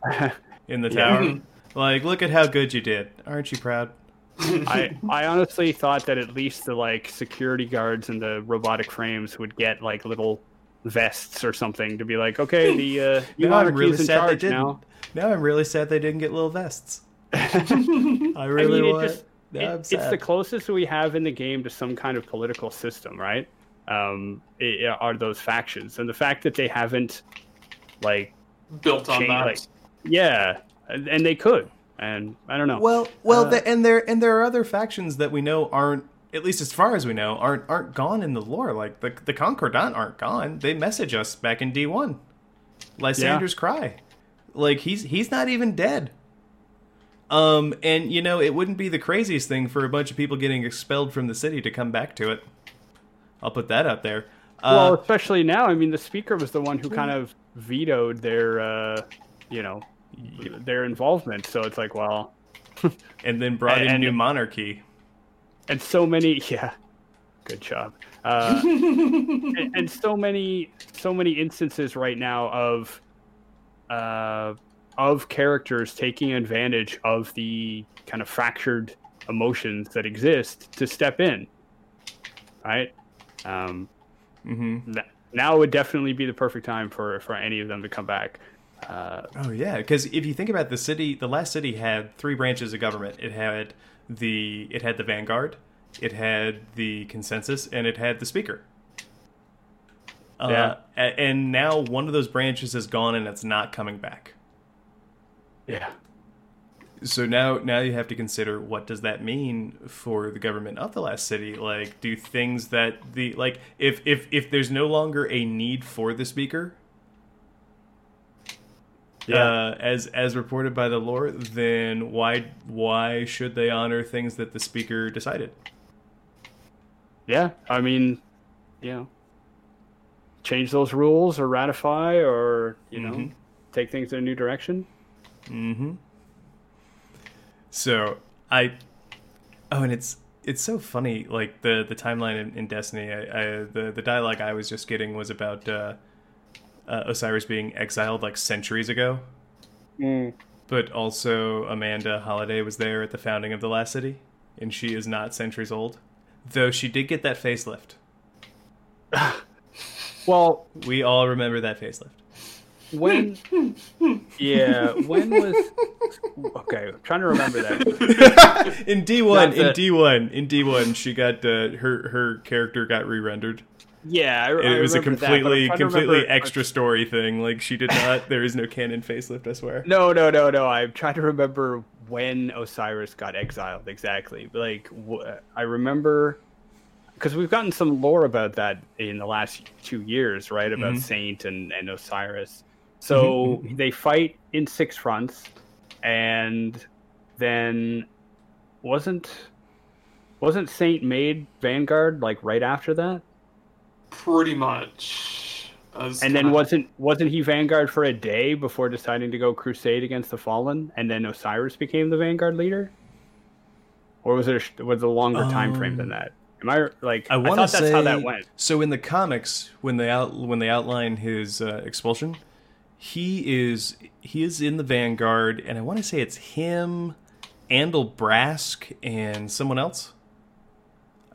in the Yeah. tower. Like, look at how good you did. Aren't you proud? I I honestly thought that at least the like security guards and the robotic frames would get like little vests or something to be like, okay, the uh, new Now I'm really in sad they didn't. now. Now I'm really sad they didn't get little vests. I I really mean, it just now it- it's the closest we have in the game to some kind of political system, right? um, i- are those factions, and the fact that they haven't like Built on Change, that. like- yeah, and and they could, and I don't know. Well, well, Uh, the, and there and there are other factions that we know aren't, at least as far as we know, aren't aren't gone in the lore. Like the the Concordant aren't gone. They message us back in D one. Lysander's cry, like he's he's not even dead. Um, and you know it wouldn't be the craziest thing for a bunch of people getting expelled from the city to come back to it. I'll put that out there. well, Uh, especially now. I mean, the speaker was the one who kind of vetoed their, uh, you know, their involvement. So it's like, well, and then brought in new monarchy. and so many, yeah, good job. Uh, and, and so many, so many instances right now of, uh, of characters taking advantage of the kind of fractured emotions that exist to step in. Right. Um, hmm th- now would definitely be the perfect time for for any of them to come back. Uh, Oh yeah, because if you think about the city, the last city had three branches of government. It had the it had the vanguard, it had the consensus, and it had the speaker. Uh, Yeah. and now one of those branches is gone, and it's not coming back. Yeah, So now, now you have to consider what does that mean for the government of the last city? Like, do things that the like if if if there's no longer a need for the speaker, uh, as as reported by the lore, then why why should they honor things that the speaker decided? yeah. I mean, you know, change those rules or ratify or you know, Mhm. take things in a new direction. Mm-hmm. So I, oh, and it's it's so funny. Like the the timeline in, in Destiny, I, I the the dialogue I was just getting was about uh, uh, Osiris being exiled like centuries ago, but also Amanda Holliday was there at the founding of the last city, and she is not centuries old, though she did get that facelift. Well, We all remember that facelift. When, yeah, when was okay? I'm trying to remember that. in D one, Not in that- D one, in D one, she got uh, her her character got re-rendered. Yeah, I, And I it was a remember that, completely completely remember- extra story thing. Like she did not. there is no canon facelift. I swear. No, no, no, no. I'm trying to remember when Osiris got exiled exactly. Like, wh- I remember because we've gotten some lore about that in the last two years, right? About Mhm. Saint and, and Osiris. So Mhm, they fight in six fronts, and then wasn't wasn't Saint made Vanguard like right after that? Pretty much. As And then kinda- wasn't wasn't he Vanguard for a day before deciding to go crusade against the Fallen, and then Osiris became the Vanguard leader? Or was it a, was it a longer time frame than Um, that? Am I like? I I, want thought to that's say. how that went. So in the comics, when they out when they outline his uh, expulsion, he is he is in the vanguard, and I want to say it's him, Andal Brask, and someone else.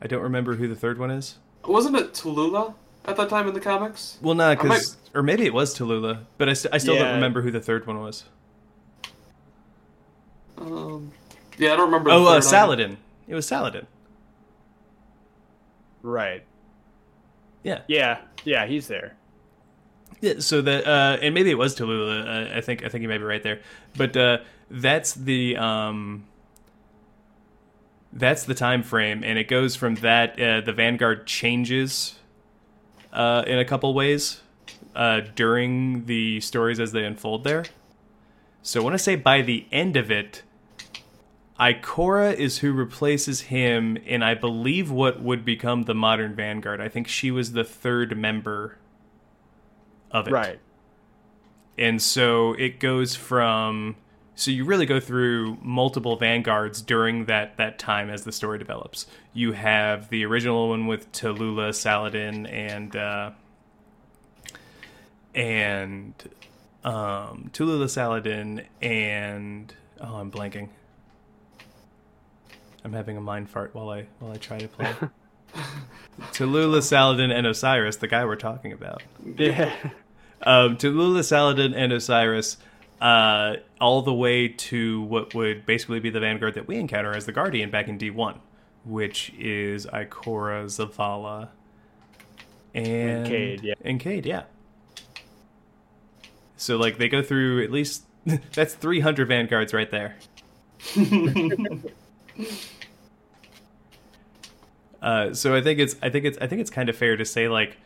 I don't remember who the third one is. Wasn't it Tallulah at that time in the comics? Well, not I might- because, or maybe it was Tallulah, but I, st- I still Yeah. don't remember who the third one was. Um, yeah, I don't remember. the Oh, uh, third either. Saladin. It was Saladin. Right. Yeah. Yeah. Yeah. He's there. Yeah, so that uh, and maybe it was Tallulah. Uh, I think I think you may be right there, but uh, that's the um, that's the time frame, and it goes from that uh, the Vanguard changes uh, in a couple ways uh, during the stories as they unfold there. So I want to say by the end of it, Ikora is who replaces him, and I believe what would become the modern Vanguard. I think she was the third member of it. Right. And so it goes from so you really go through multiple vanguards during that that time as the story develops. You have the original one with Tallulah, Saladin, and uh, and um, Tallulah, Saladin, and oh, I'm blanking. I'm having a mind fart while I while I try to play. Tallulah, Saladin, and Osiris, the guy we're talking about Yeah. Um, Tallulah Saladin and Osiris, uh, all the way to what would basically be the vanguard that we encounter as the Guardian back in D1, which is Ikora, Zavala, and Cade, yeah. and Cade, yeah. So like they go through at least that's 300 vanguards right there. uh, so I think it's I think it's I think it's kind of fair to say like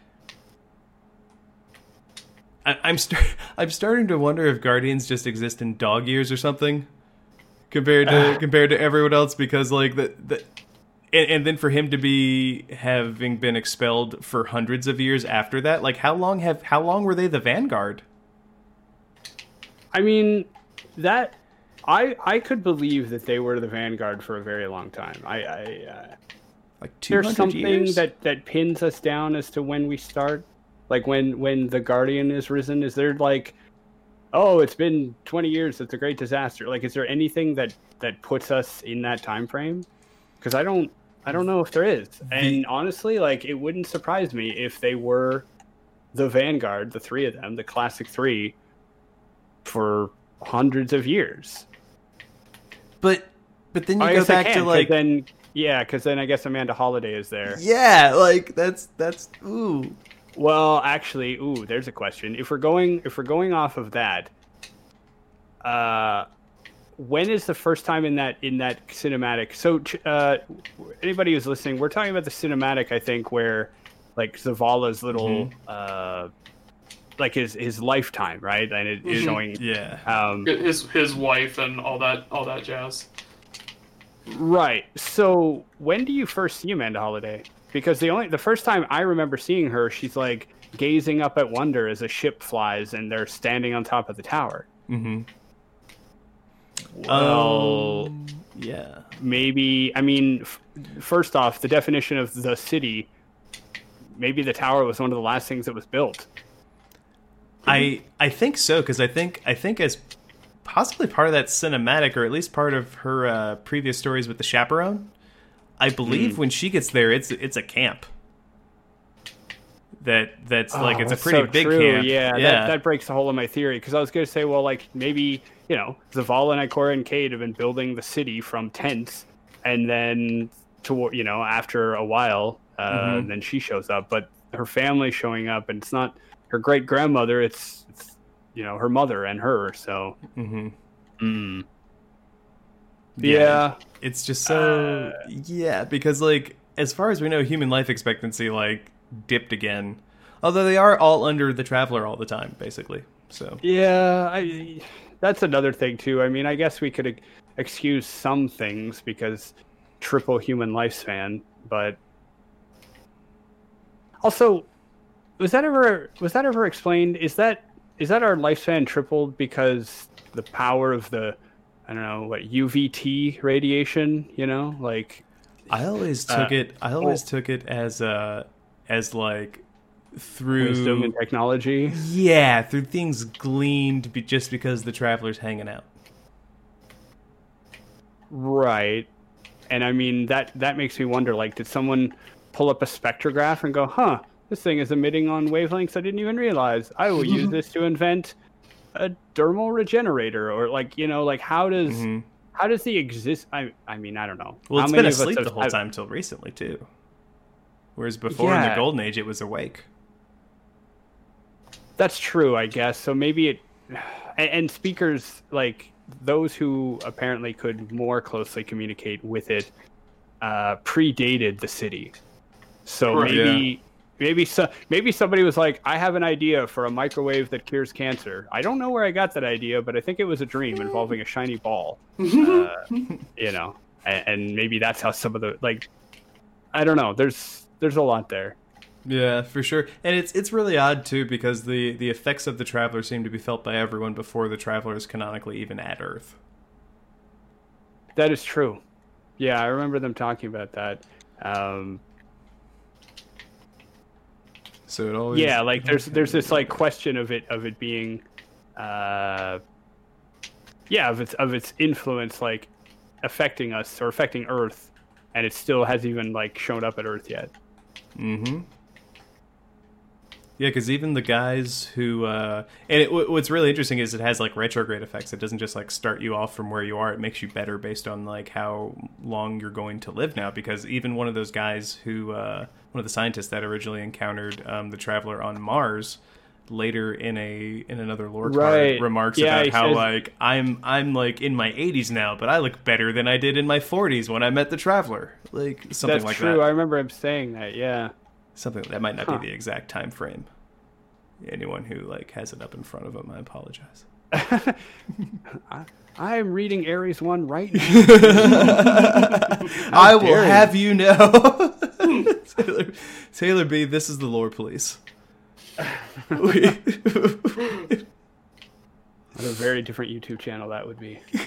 I, I'm start I'm starting to wonder if guardians just exist in dog years or something compared to compared to everyone else because like the the and, and then for him to be having been expelled for hundreds of years after that like how long have how long were they the vanguard I mean, that I I could believe that they were the vanguard for a very long time. I, I uh, like 200 there's something years that that pins us down as to when we start. Like when when the guardian is risen, is there like, oh, it's been 20 years It's a great disaster? Like, is there anything that that puts us in that time frame? Because I don't I don't know if there is. And honestly, like it wouldn't surprise me if they were the vanguard, the three of them, the classic three, for hundreds of years. but but then you I go back can, to like then yeah, because then I guess Amanda Holliday is there. yeah like that's that's ooh Well, actually, ooh, there's a question. If we're going if we're going off of that, uh, when is the first time in that in that cinematic? So, uh, anybody who's listening, we're talking about the cinematic. I think where like Zavala's little uh, like his his lifetime, right? And it is Mhm. showing. yeah Um, His his wife and all that all that jazz. Right. So when do you first see Amanda Holliday? Because the only the first time I remember seeing her, she's like gazing up at wonder as a ship flies and they're standing on top of the tower. mm-hmm Well, Um, yeah maybe I mean, f- first off, the definition of the city. Maybe the tower was one of the last things that was built. I I think so because I think I think as possibly part of that cinematic or at least part of her uh, previous stories with the chaperone, I believe when she gets there, it's it's a camp. That that's like Oh, it's a pretty so big true. camp. Yeah, yeah. That, that breaks the whole of my theory because I was going to say, well, like maybe you know, Zavala and Ikora and Cade have been building the city from tents, and then toward you know after a while, uh, Mhm. then she shows up, but her family showing up, and it's not her great grandmother; it's, it's you know her mother and her. So hmm mm. Yeah. yeah, It's just so Uh, yeah because like as far as we know, human life expectancy like dipped again. Although they are all under the traveler all the time, basically. So Yeah, I, that's another thing too. I mean, I guess we could excuse some things because triple human lifespan, but also, was that ever was that ever explained? Is that is that our lifespan tripled because the power of the I don't know what UVT radiation? You know, like I always Uh, took it. I always oh. took it as uh as like through wisdom and technology. yeah through things gleaned be, just because the traveler's hanging out. Right. And I mean that that makes me wonder like did someone pull up a spectrograph and go, "Huh, this thing is emitting on wavelengths I didn't even realize. I will use this to invent a dermal regenerator or like, you know, like how does Mhm. how does the exist I I mean, I don't know. Well, it's been asleep have- the whole time till recently too. Whereas before in the golden age, it was awake. That's true, I guess. So maybe it and, and speakers like those who apparently could more closely communicate with it uh, predated the city. So maybe maybe so, maybe somebody was like, "I have an idea for a microwave that cures cancer." I don't know where I got that idea, but I think it was a dream involving a shiny ball. Uh, you know, and, and maybe that's how some of the like. I don't know. There's there's a lot there. Yeah, for sure. And it's it's really odd too because the the effects of the traveler seem to be felt by everyone before the traveler is canonically even at Earth. That is true. Yeah, I remember them talking about that. Um, So it always yeah, like there's there's this like question of it of it being, uh, yeah, of its of its influence like affecting us or affecting Earth, and it still hasn't even like shown up at Earth yet. Mm-hmm. Yeah, because even the guys who, uh, and it, what's really interesting is it has like retrograde effects. It doesn't just like start you off from where you are. It makes you better based on like how long you're going to live now. Because even one of those guys who, uh, one of the scientists that originally encountered um, the traveler on Mars, later in a in another lore Right. card remarks Yeah, about how says- like I'm I'm like in my 80s now, but I look better than I did in my 40s when I met the traveler. Like something like that. That's like true. that. I remember him saying that. Yeah. Something that might not Huh. be the exact time frame. Anyone who like has it up in front of them, I apologize. I am reading Ares one right now. I will have you know, Taylor, Taylor B. This is the lore police. We- What a very different YouTube channel that would be.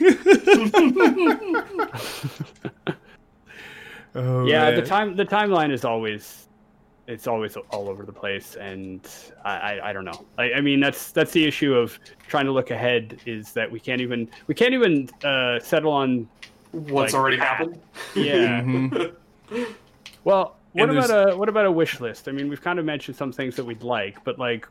oh, yeah, man. the time the timeline is always it's always all over the place, and I I, I don't know. I, I mean that's that's the issue of trying to look ahead is that we can't even we can't even uh, settle on What's Like- already happened? yeah. Mhm. Well, what And about a what about a wish list? I mean, we've kind of mentioned some things that we'd like, but like,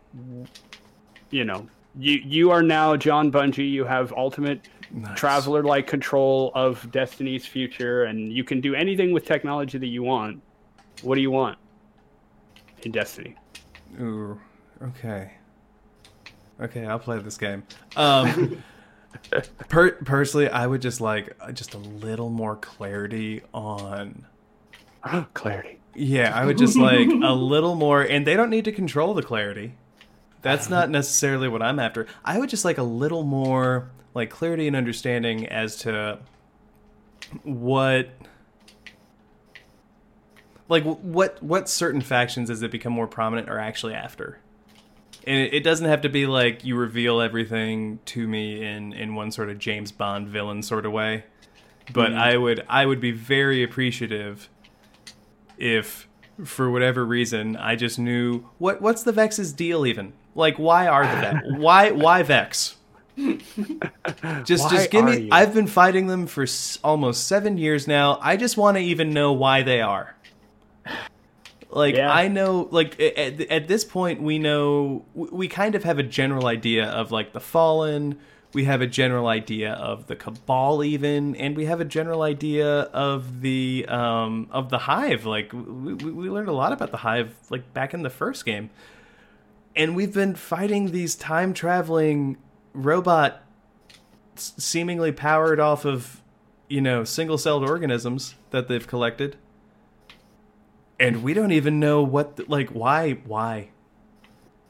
you know, you you are now John Bungie. You have ultimate Nice. traveler like control of Destiny's future, and you can do anything with technology that you want. What do you want in Destiny? Ooh, okay. Okay, I'll play this game. Um, per- personally, I would just like just a little more clarity on. Clarity. Yeah, I would just like a little more, and they don't need to control the clarity. That's not necessarily what I'm after. I would just like a little more like clarity and understanding as to what like what what certain factions as they become more prominent are actually after. And it, it doesn't have to be like you reveal everything to me in in one sort of James Bond villain sort of way. But mm-hmm. I would I would be very appreciative if for whatever reason I just knew what what's the Vex's deal even? Like why are the Vex? why why Vex? just Why just give me you? I've been fighting them for s- almost 7 years now. I just want to even know why they are. Like Yeah. I know like at, at this point we know we we kind of have a general idea of like the fallen, we have a general idea of the cabal even and we have a general idea of the um of the hive. Like we, we learned a lot about the hive like back in the first game. And we've been fighting these time traveling robot seemingly powered off of you know single celled organisms that they've collected. And we don't even know what the, like why why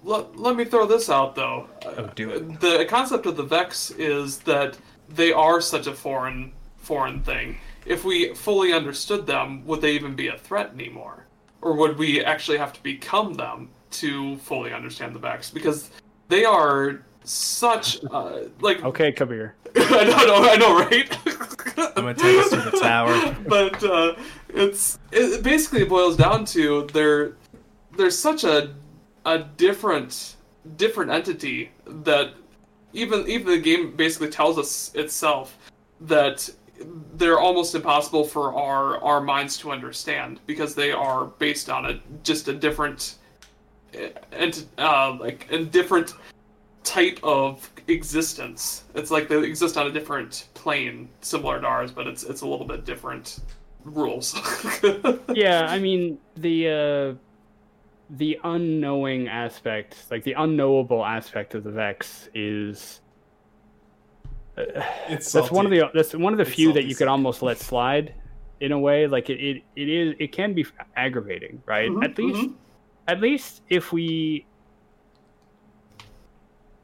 Let, let me throw this out though. Oh, do it. The concept of the Vex is that they are such a foreign foreign thing. If we fully understood them, would they even be a threat anymore? Or would we actually have to become them to fully understand the Vex? Because they are such uh, like Okay, Kabr. I know, I know, right? i'm gonna take us to the tower but uh, it's it basically boils down to they're there's such a a different different entity that even even the game basically tells us itself that they're almost impossible for our our minds to understand because they are based on a just a different and uh, like a different type of existence. It's like they exist on a different plane, similar to ours, but it's it's a little bit different rules. yeah, I mean the uh, the unknowing aspect, like the unknowable aspect of the Vex, is it's that's one of the that's one of the It's few that you could almost let slide in a way. Like it, it, it is it can be aggravating, right? Mhm, At least at least if we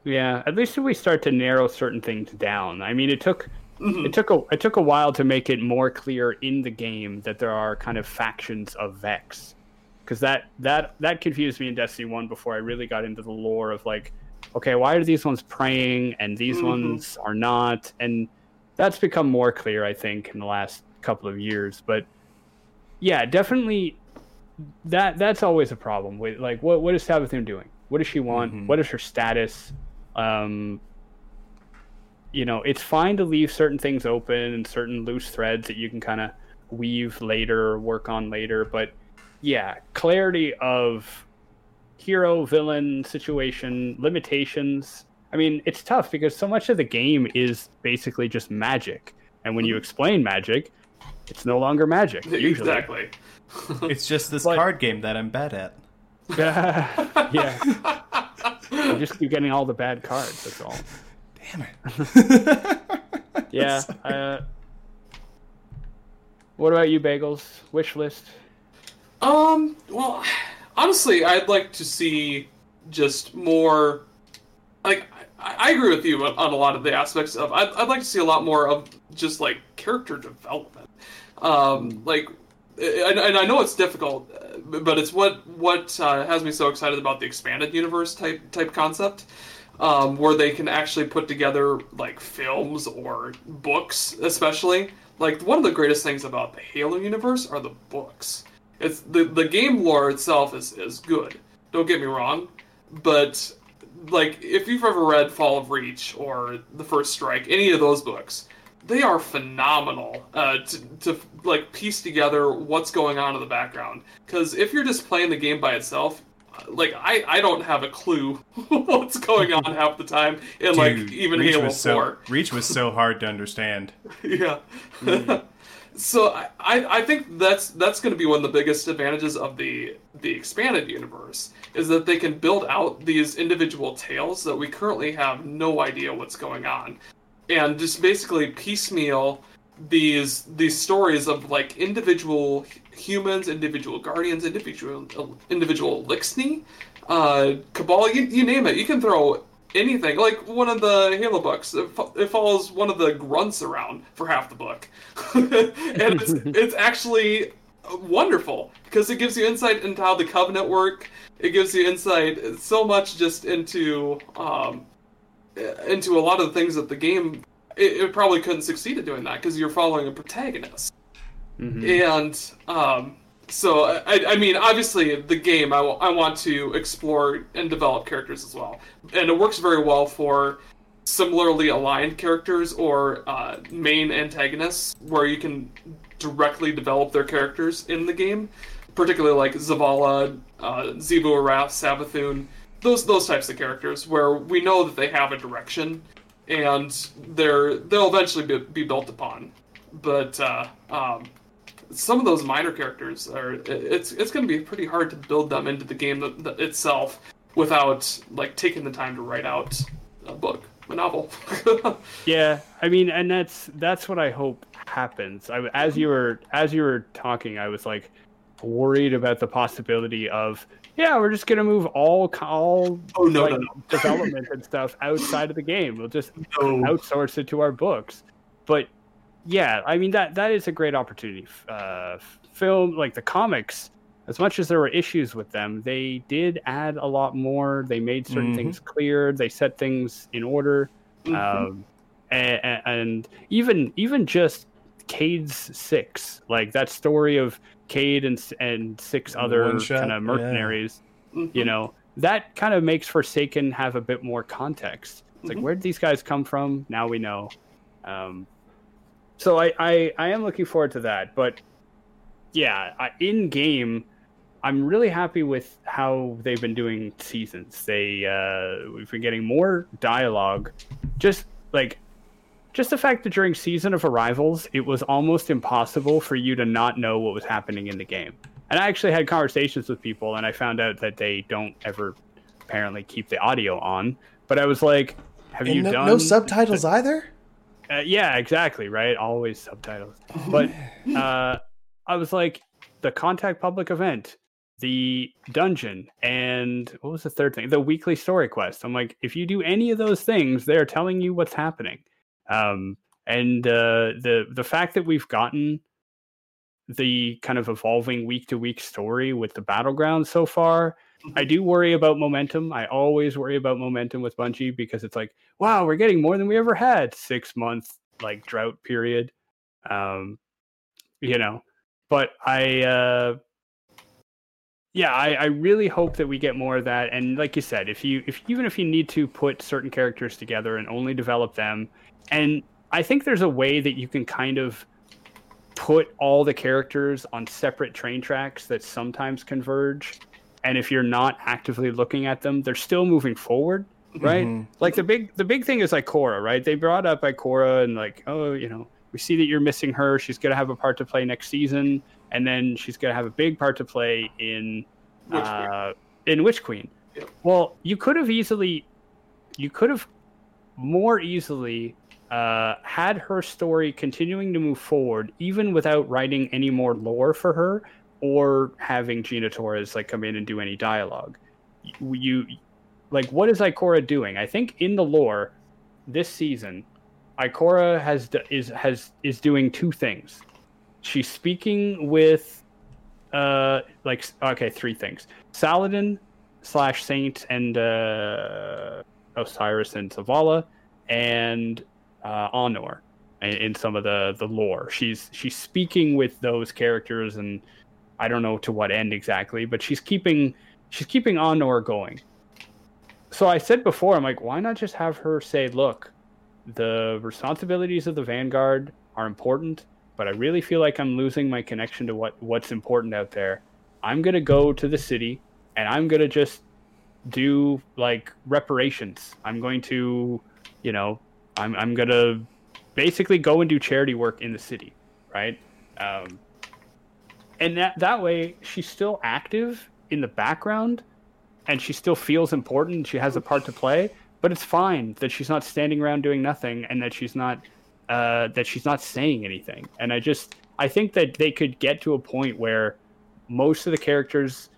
yeah, at least if we start to narrow certain things down. I mean, it took Mhm. it took a it took a while to make it more clear in the game that there are kind of factions of Vex, because that that that confused me in Destiny One before I really got into the lore of like, okay, why are these ones praying and these Mhm. ones are not, and that's become more clear I think in the last couple of years. But yeah, definitely that that's always a problem with like what what is Savathun doing? What does she want? Mhm. What is her status? Um, you know, it's fine to leave certain things open and certain loose threads that you can kind of weave later or work on later, but yeah, clarity of hero villain situation limitations. I mean, it's tough because so much of the game is basically just magic, and when you Mm-hmm. explain magic, it's no longer magic. Usually. Exactly. It's just this But- card game that I'm bad at. yeah. You just keep getting all the bad cards. That's all. Damn it. Yeah. Uh, what about you, Bagelz? Wish list. Um, well, honestly, I'd like to see just more. Like, I, I agree with you on, a lot of the aspects of. I'd, I'd like to see a lot more of just like character development. Um, like, and, and I know it's difficult, but it's what what uh, has me so excited about the expanded universe type type concept. Um, where they can actually put together like films or books, especially. Like one of the greatest things about the Halo universe are the books. It's the the game lore itself is is good. Don't get me wrong, but like if you've ever read Fall of Reach or The First Strike, any of those books, they are phenomenal uh, to to like piece together what's going on in the background. Because if you're just playing the game by itself, like I I don't have a clue what's going on half the time in like even Reach Halo was so, Four. Reach was so hard to understand. yeah. So I, I think that's that's going to be one of the biggest advantages of the the expanded universe is that they can build out these individual tales that we currently have no idea what's going on, and just basically piecemeal these these stories of like individual humans, individual guardians, individual individual Eliksni, uh, Cabal, you, you name it. You can throw anything. Like one of the Halo books, it, it follows one of the grunts around for half the book, and it's it's actually wonderful because it gives you insight into how the Covenant work. It gives you insight so much just into um, into a lot of the things that the game. It, it probably couldn't succeed at doing that because you're following a protagonist. And um, so, I, I mean, obviously, the game, I, w- I want to explore and develop characters as well. And it works very well for similarly aligned characters or uh, main antagonists where you can directly develop their characters in the game, particularly like Zavala, uh, Xivu Arath, Savathun, those those types of characters where we know that they have a direction and they're they'll eventually be, be built upon. But uh, um, some of those minor characters are it's it's going to be pretty hard to build them into the game th- th- itself without like taking the time to write out a book, a novel. Yeah, I mean, and that's that's what I hope happens. I, as you were as you were talking, I was like worried about the possibility of yeah, we're just gonna move all all Oh, no, like, no, no. development and stuff outside of the game. We'll just No. outsource it to our books. But yeah, I mean that that is a great opportunity. Uh, film like the comics, as much as there were issues with them, they did add a lot more. They made certain Mhm. things clear. They set things in order. Mhm. Um, and, and even even just Cade's six, like that story of Cade and and six The other kind of yeah. mercenaries, Mhm. you know, that kind of makes Forsaken have a bit more context. It's like Mhm. where did these guys come from? Now we know. Um, so I, I I am looking forward to that, but yeah, I, in game. I'm really happy with how they've been doing seasons. They uh, we've been getting more dialogue. Just like just the fact that during season of arrivals, it was almost impossible for you to not know what was happening in the game. And I actually had conversations with people, and I found out that they don't ever apparently keep the audio on. But I was like, "Have you no, done no subtitles either? Uh, yeah, exactly, right? Always subtitles. But uh, I was like, the contact public event, the dungeon, and what was the third thing? The weekly story quest. I'm like, if you do any of those things, they're telling you what's happening. Um, and uh, the the fact that we've gotten the kind of evolving week to week story with the battleground so far. I do worry about momentum. I always worry about momentum with Bungie because it's like, wow, we're getting more than we ever had. Six month like drought period. Um, you know, but I, uh, yeah, I, I really hope that we get more of that. And like you said, if you, if even if you need to put certain characters together and only develop them, and I think there's a way that you can kind of put all the characters on separate train tracks that sometimes converge and if you're not actively looking at them, they're still moving forward, right? Mhm. Like the big the big thing is Ikora, right? They brought up Ikora and like, oh, you know, we see that you're missing her. She's gonna have a part to play next season, and then she's gonna have a big part to play in Witch uh, in Witch Queen. Yep. Well, you could have easily, you could have more easily uh, had her story continuing to move forward, even without writing any more lore for her or having Gina Torres like come in and do any dialogue. You, like, what is Ikora doing? I think in the lore this season, Ikora has is has is doing two things. She's speaking with, uh, like okay, three things: Saladin slash Saint and uh, Osiris and Zavala, and uh, Honor in, in some of the the lore. She's she's speaking with those characters, and I don't know to what end exactly, but she's keeping she's keeping Honor going. So I said before, I'm like, why not just have her say, look, the responsibilities of the Vanguard are important, but I really feel like I'm losing my connection to what what's important out there. I'm gonna go to the city and I'm gonna just do like reparations. I'm going to, you know, I'm I'm gonna basically go and do charity work in the city, right? Um, and that that way she's still active in the background, and she still feels important. She has a part to play, but it's fine that she's not standing around doing nothing, and that she's not uh, that she's not saying anything. And I just I think that they could get to a point where most of the characters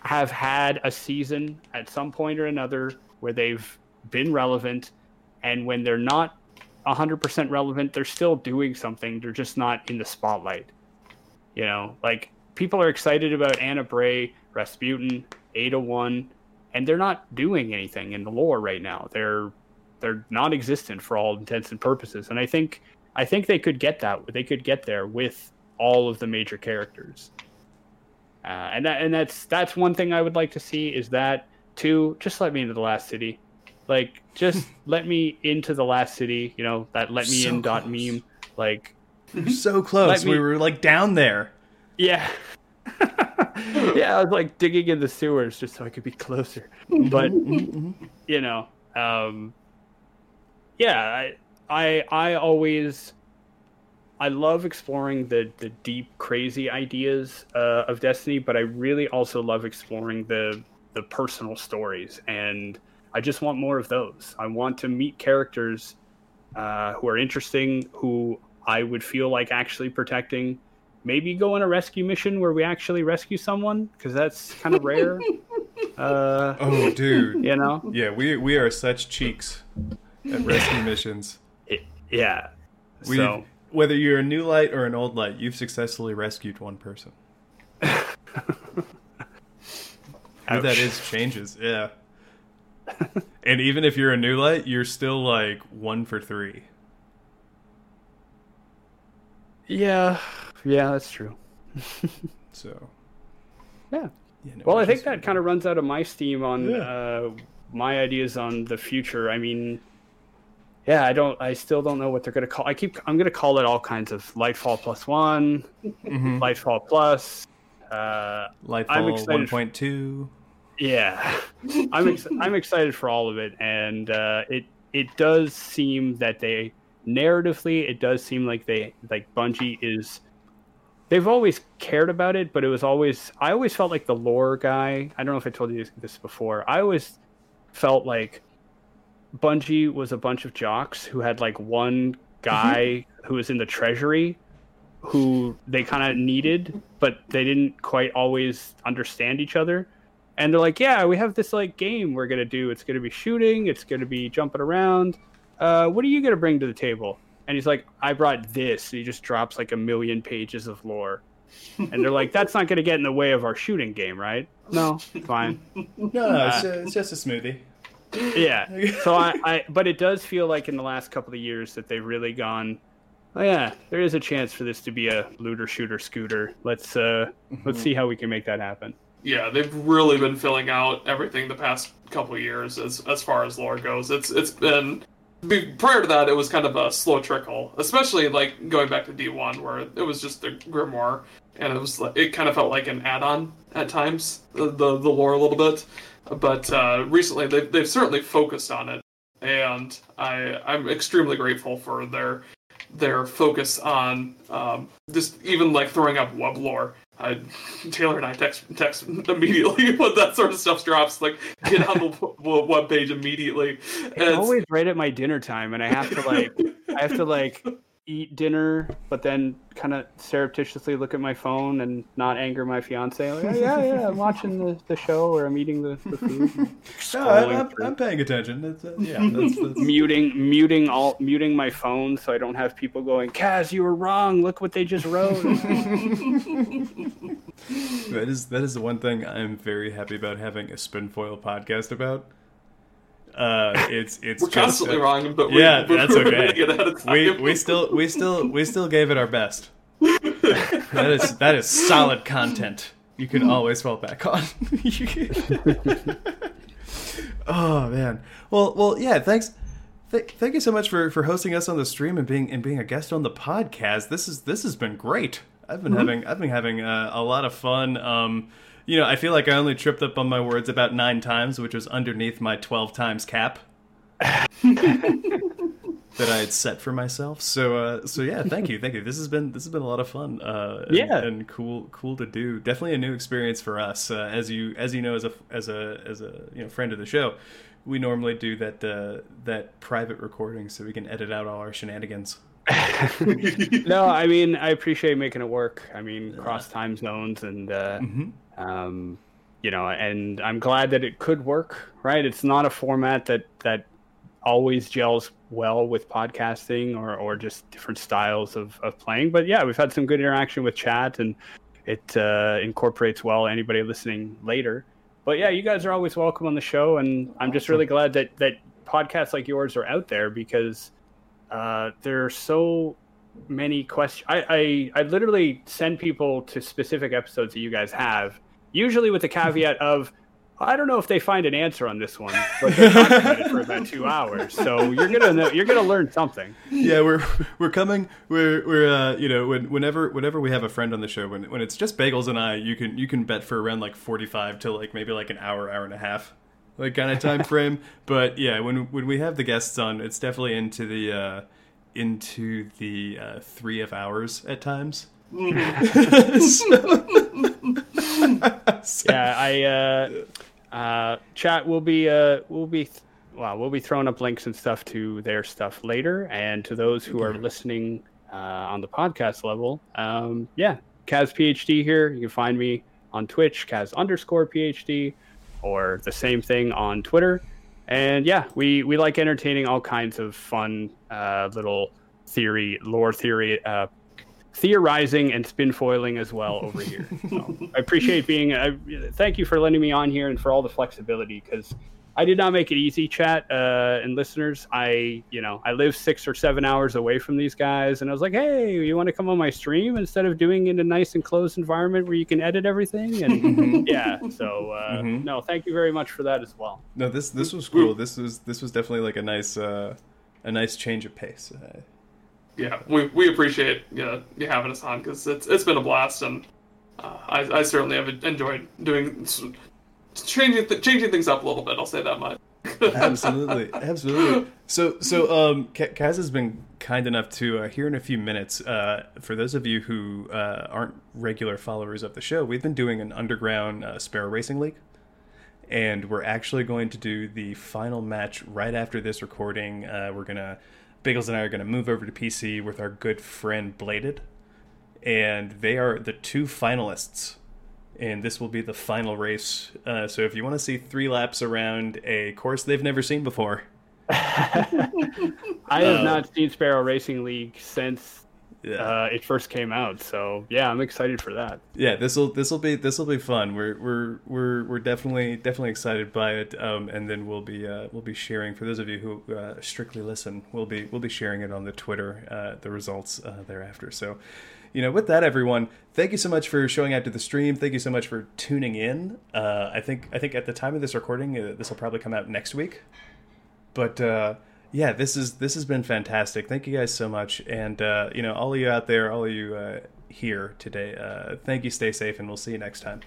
have had a season at some point or another where they've been relevant and when they're not 100% relevant they're still doing something they're just not in the spotlight you know like people are excited about ana bray rasputin ada one and they're not doing anything in the lore right now. They're they're non-existent for all intents and purposes. And i think i think they could get that they could get there with all of the major characters. Uh, and that, and that's that's one thing I would like to see is that two just let me into the last city, like just let me into the last city. You know that let me So in dot meme. Like We're so close. Me- We were like down there. yeah, yeah. I was like digging in the sewers just so I could be closer. But you know, um, yeah, I, I I always I love exploring the the deep, crazy ideas uh, of Destiny, but I really also love exploring the the personal stories, and I just want more of those. I want to meet characters uh, who are interesting, who I would feel like actually protecting. Maybe go on a rescue mission where we actually rescue someone, because that's kind of rare. uh, Oh, dude. you know, Yeah, we we are such cheeks at rescue missions. yeah. We so whether you're a new light or an old light, you've successfully rescued one person. Who that Ouch. is changes, yeah. and even if you're a new light, you're still like one for three. Yeah, yeah, that's true. So Yeah. you know, Well, I think that kind of runs out of my steam on Yeah. uh, my ideas on the future. I mean, yeah, I don't. I still don't know what they're gonna call. I keep. I'm gonna call it all kinds of Lightfall plus one, Mhm. Lightfall plus. Uh, Lightfall excited- 1.2. yeah, I'm ex- I'm excited for all of it, and uh, it it does seem that they narratively it does seem like they like Bungie is. They've always cared about it, but it was always I always felt like the lore guy. I don't know if I told you this before. I always felt like Bungie was a bunch of jocks who had like one guy mm-hmm. who was in the treasury who they kind of needed, but they didn't quite always understand each other. And they're like, "Yeah, we have this like game we're gonna do. It's gonna be shooting. It's gonna be jumping around. Uh, what are you gonna bring to the table?" And he's like, "I brought this." And he just drops like a million pages of lore. And they're like, "That's not gonna get in the way of our shooting game, right?" No, fine. No, it's, ju- it's just a smoothie. yeah. So I, I, but it does feel like in the last couple of years that they've really gone. Oh yeah, there is a chance for this to be a looter shooter scooter. Let's uh, let's see how we can make that happen. Yeah, they've really been filling out everything the past couple of years as as far as lore goes. It's it's been be, prior to that, it was kind of a slow trickle, especially like going back to D1, where it was just the Grimoire, and it was like it kind of felt like an add-on at times, the the, the lore a little bit. But uh, recently, they've they've certainly focused on it, and I I'm extremely grateful for their their focus on um, just even like throwing up web lore. I, Taylor and I text text immediately when that sort of stuff drops. Like, get on the web page immediately. It's always right at my dinner time, and I have to like, I have to like eat dinner, but then kind of surreptitiously look at my phone and not anger my fiance. Like, oh, yeah, yeah, I'm watching the, the show or I'm eating the, the food. no, I'm, I'm, paying attention. Uh, yeah, that's, that's... muting muting all muting my phone so I don't have people going, Kaz, you were wrong. Look what they just wrote. that is that is the one thing I'm very happy about having a Spinfoil podcast about uh, it's it's we're just, constantly uh, wrong, but we, yeah, that's okay. We we still we still we still gave it our best. that is that is solid content. You can always fall back on. oh man. Well well yeah. Thanks. Th- thank you so much for, for hosting us on the stream and being and being a guest on the podcast. This is this has been great. I've been mm-hmm. having I've been having uh, a lot of fun. Um, you know, I feel like I only tripped up on my words about nine times, which was underneath my 12 times cap that I had set for myself. So, uh, so yeah, thank you, thank you. This has been this has been a lot of fun. Uh, and, yeah, and cool, cool to do. Definitely a new experience for us. Uh, as you as you know, as a as a as a you know friend of the show, we normally do that uh, that private recording so we can edit out all our shenanigans. no, I mean I appreciate making it work. I mean, cross time zones and. Uh, mm-hmm um, you know, and I'm glad that it could work. Right, it's not a format that that always gels well with podcasting or or just different styles of of playing. But yeah, we've had some good interaction with chat, and it uh, incorporates well anybody listening later. But yeah, you guys are always welcome on the show, and I'm just really glad that that podcasts like yours are out there because uh, there are so many questions. I, I I literally send people to specific episodes that you guys have usually with the caveat of I don't know if they find an answer on this one, but they're talking about it for about two hours. So you're gonna know, you're gonna learn something. Yeah, we're we're coming. We're we're uh, you know when, whenever whenever we have a friend on the show, when when it's just Bagelz and I, you can you can bet for around like forty five to like maybe like an hour, hour and a half, like kind of time frame. but yeah, when when we have the guests on, it's definitely into the uh, into the uh, three of hours at times. yeah, I uh, uh, chat will be uh, will be well, we'll be throwing up links and stuff to their stuff later, and to those who are listening uh, on the podcast level, um, yeah, Kaz PhD here. You can find me on Twitch, Kaz underscore PhD, or the same thing on Twitter. And yeah, we we like entertaining all kinds of fun uh, little theory, lore theory uh, theorizing and spin foiling as well over here. So I appreciate being. I, thank you for letting me on here and for all the flexibility because I did not make it easy, chat uh, and listeners. I, you know, I live six or seven hours away from these guys, and I was like, "Hey, you want to come on my stream instead of doing it in a nice enclosed environment where you can edit everything?" And mm-hmm. yeah, so uh, mm-hmm. no, thank you very much for that as well. No, this this was cool. This was this was definitely like a nice uh, a nice change of pace. Uh, yeah, we, we appreciate you, you having us on because it's it's been a blast and uh, I, I certainly have enjoyed doing changing th- changing things up a little bit. I'll say that much. absolutely, absolutely. So so um, Kaz has been kind enough to uh, here in a few minutes. Uh, for those of you who uh, aren't regular followers of the show, we've been doing an underground uh, Sparrow Racing League. And we're actually going to do the final match right after this recording. Uh, we're gonna Bagelz and I are to move over to PC with our good friend Bladed, and they are the two finalists. And this will be the final race. Uh, so if you want to see three laps around a course they've never seen before, I have uh, not seen Sparrow Racing League since yeah. uh, it first came out. So yeah, I'm excited for that. Yeah, this will this will be this will be fun. We're we're we're we're definitely definitely excited by it. Um, and then we'll be uh, we'll be sharing for those of you who uh, strictly listen. We'll be we'll be sharing it on the Twitter uh, the results uh, thereafter. So. You know, with that, everyone, thank you so much for showing out to the stream. Thank you so much for tuning in. Uh, I think I think at the time of this recording, this will probably come out next week. But yeah, this is this has been fantastic. Thank you guys so much, and uh, you know, all of you out there, all of you uh, here today, uh, thank you. Stay safe, and we'll see you next time.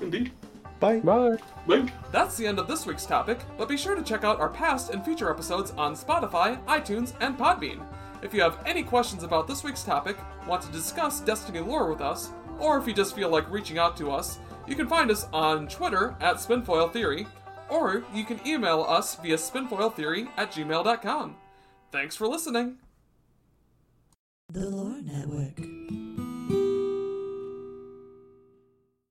Indeed. Bye. Bye. Bye. That's the end of this week's topic, but be sure to check out our past and future episodes on Spotify, iTunes, and Podbean. If you have any questions about this week's topic, want to discuss Destiny lore with us, or if you just feel like reaching out to us, you can find us on Twitter at Spinfoil Theory, or you can email us via spinfoiltheory at gmail.com. Thanks for listening. The Lore Network.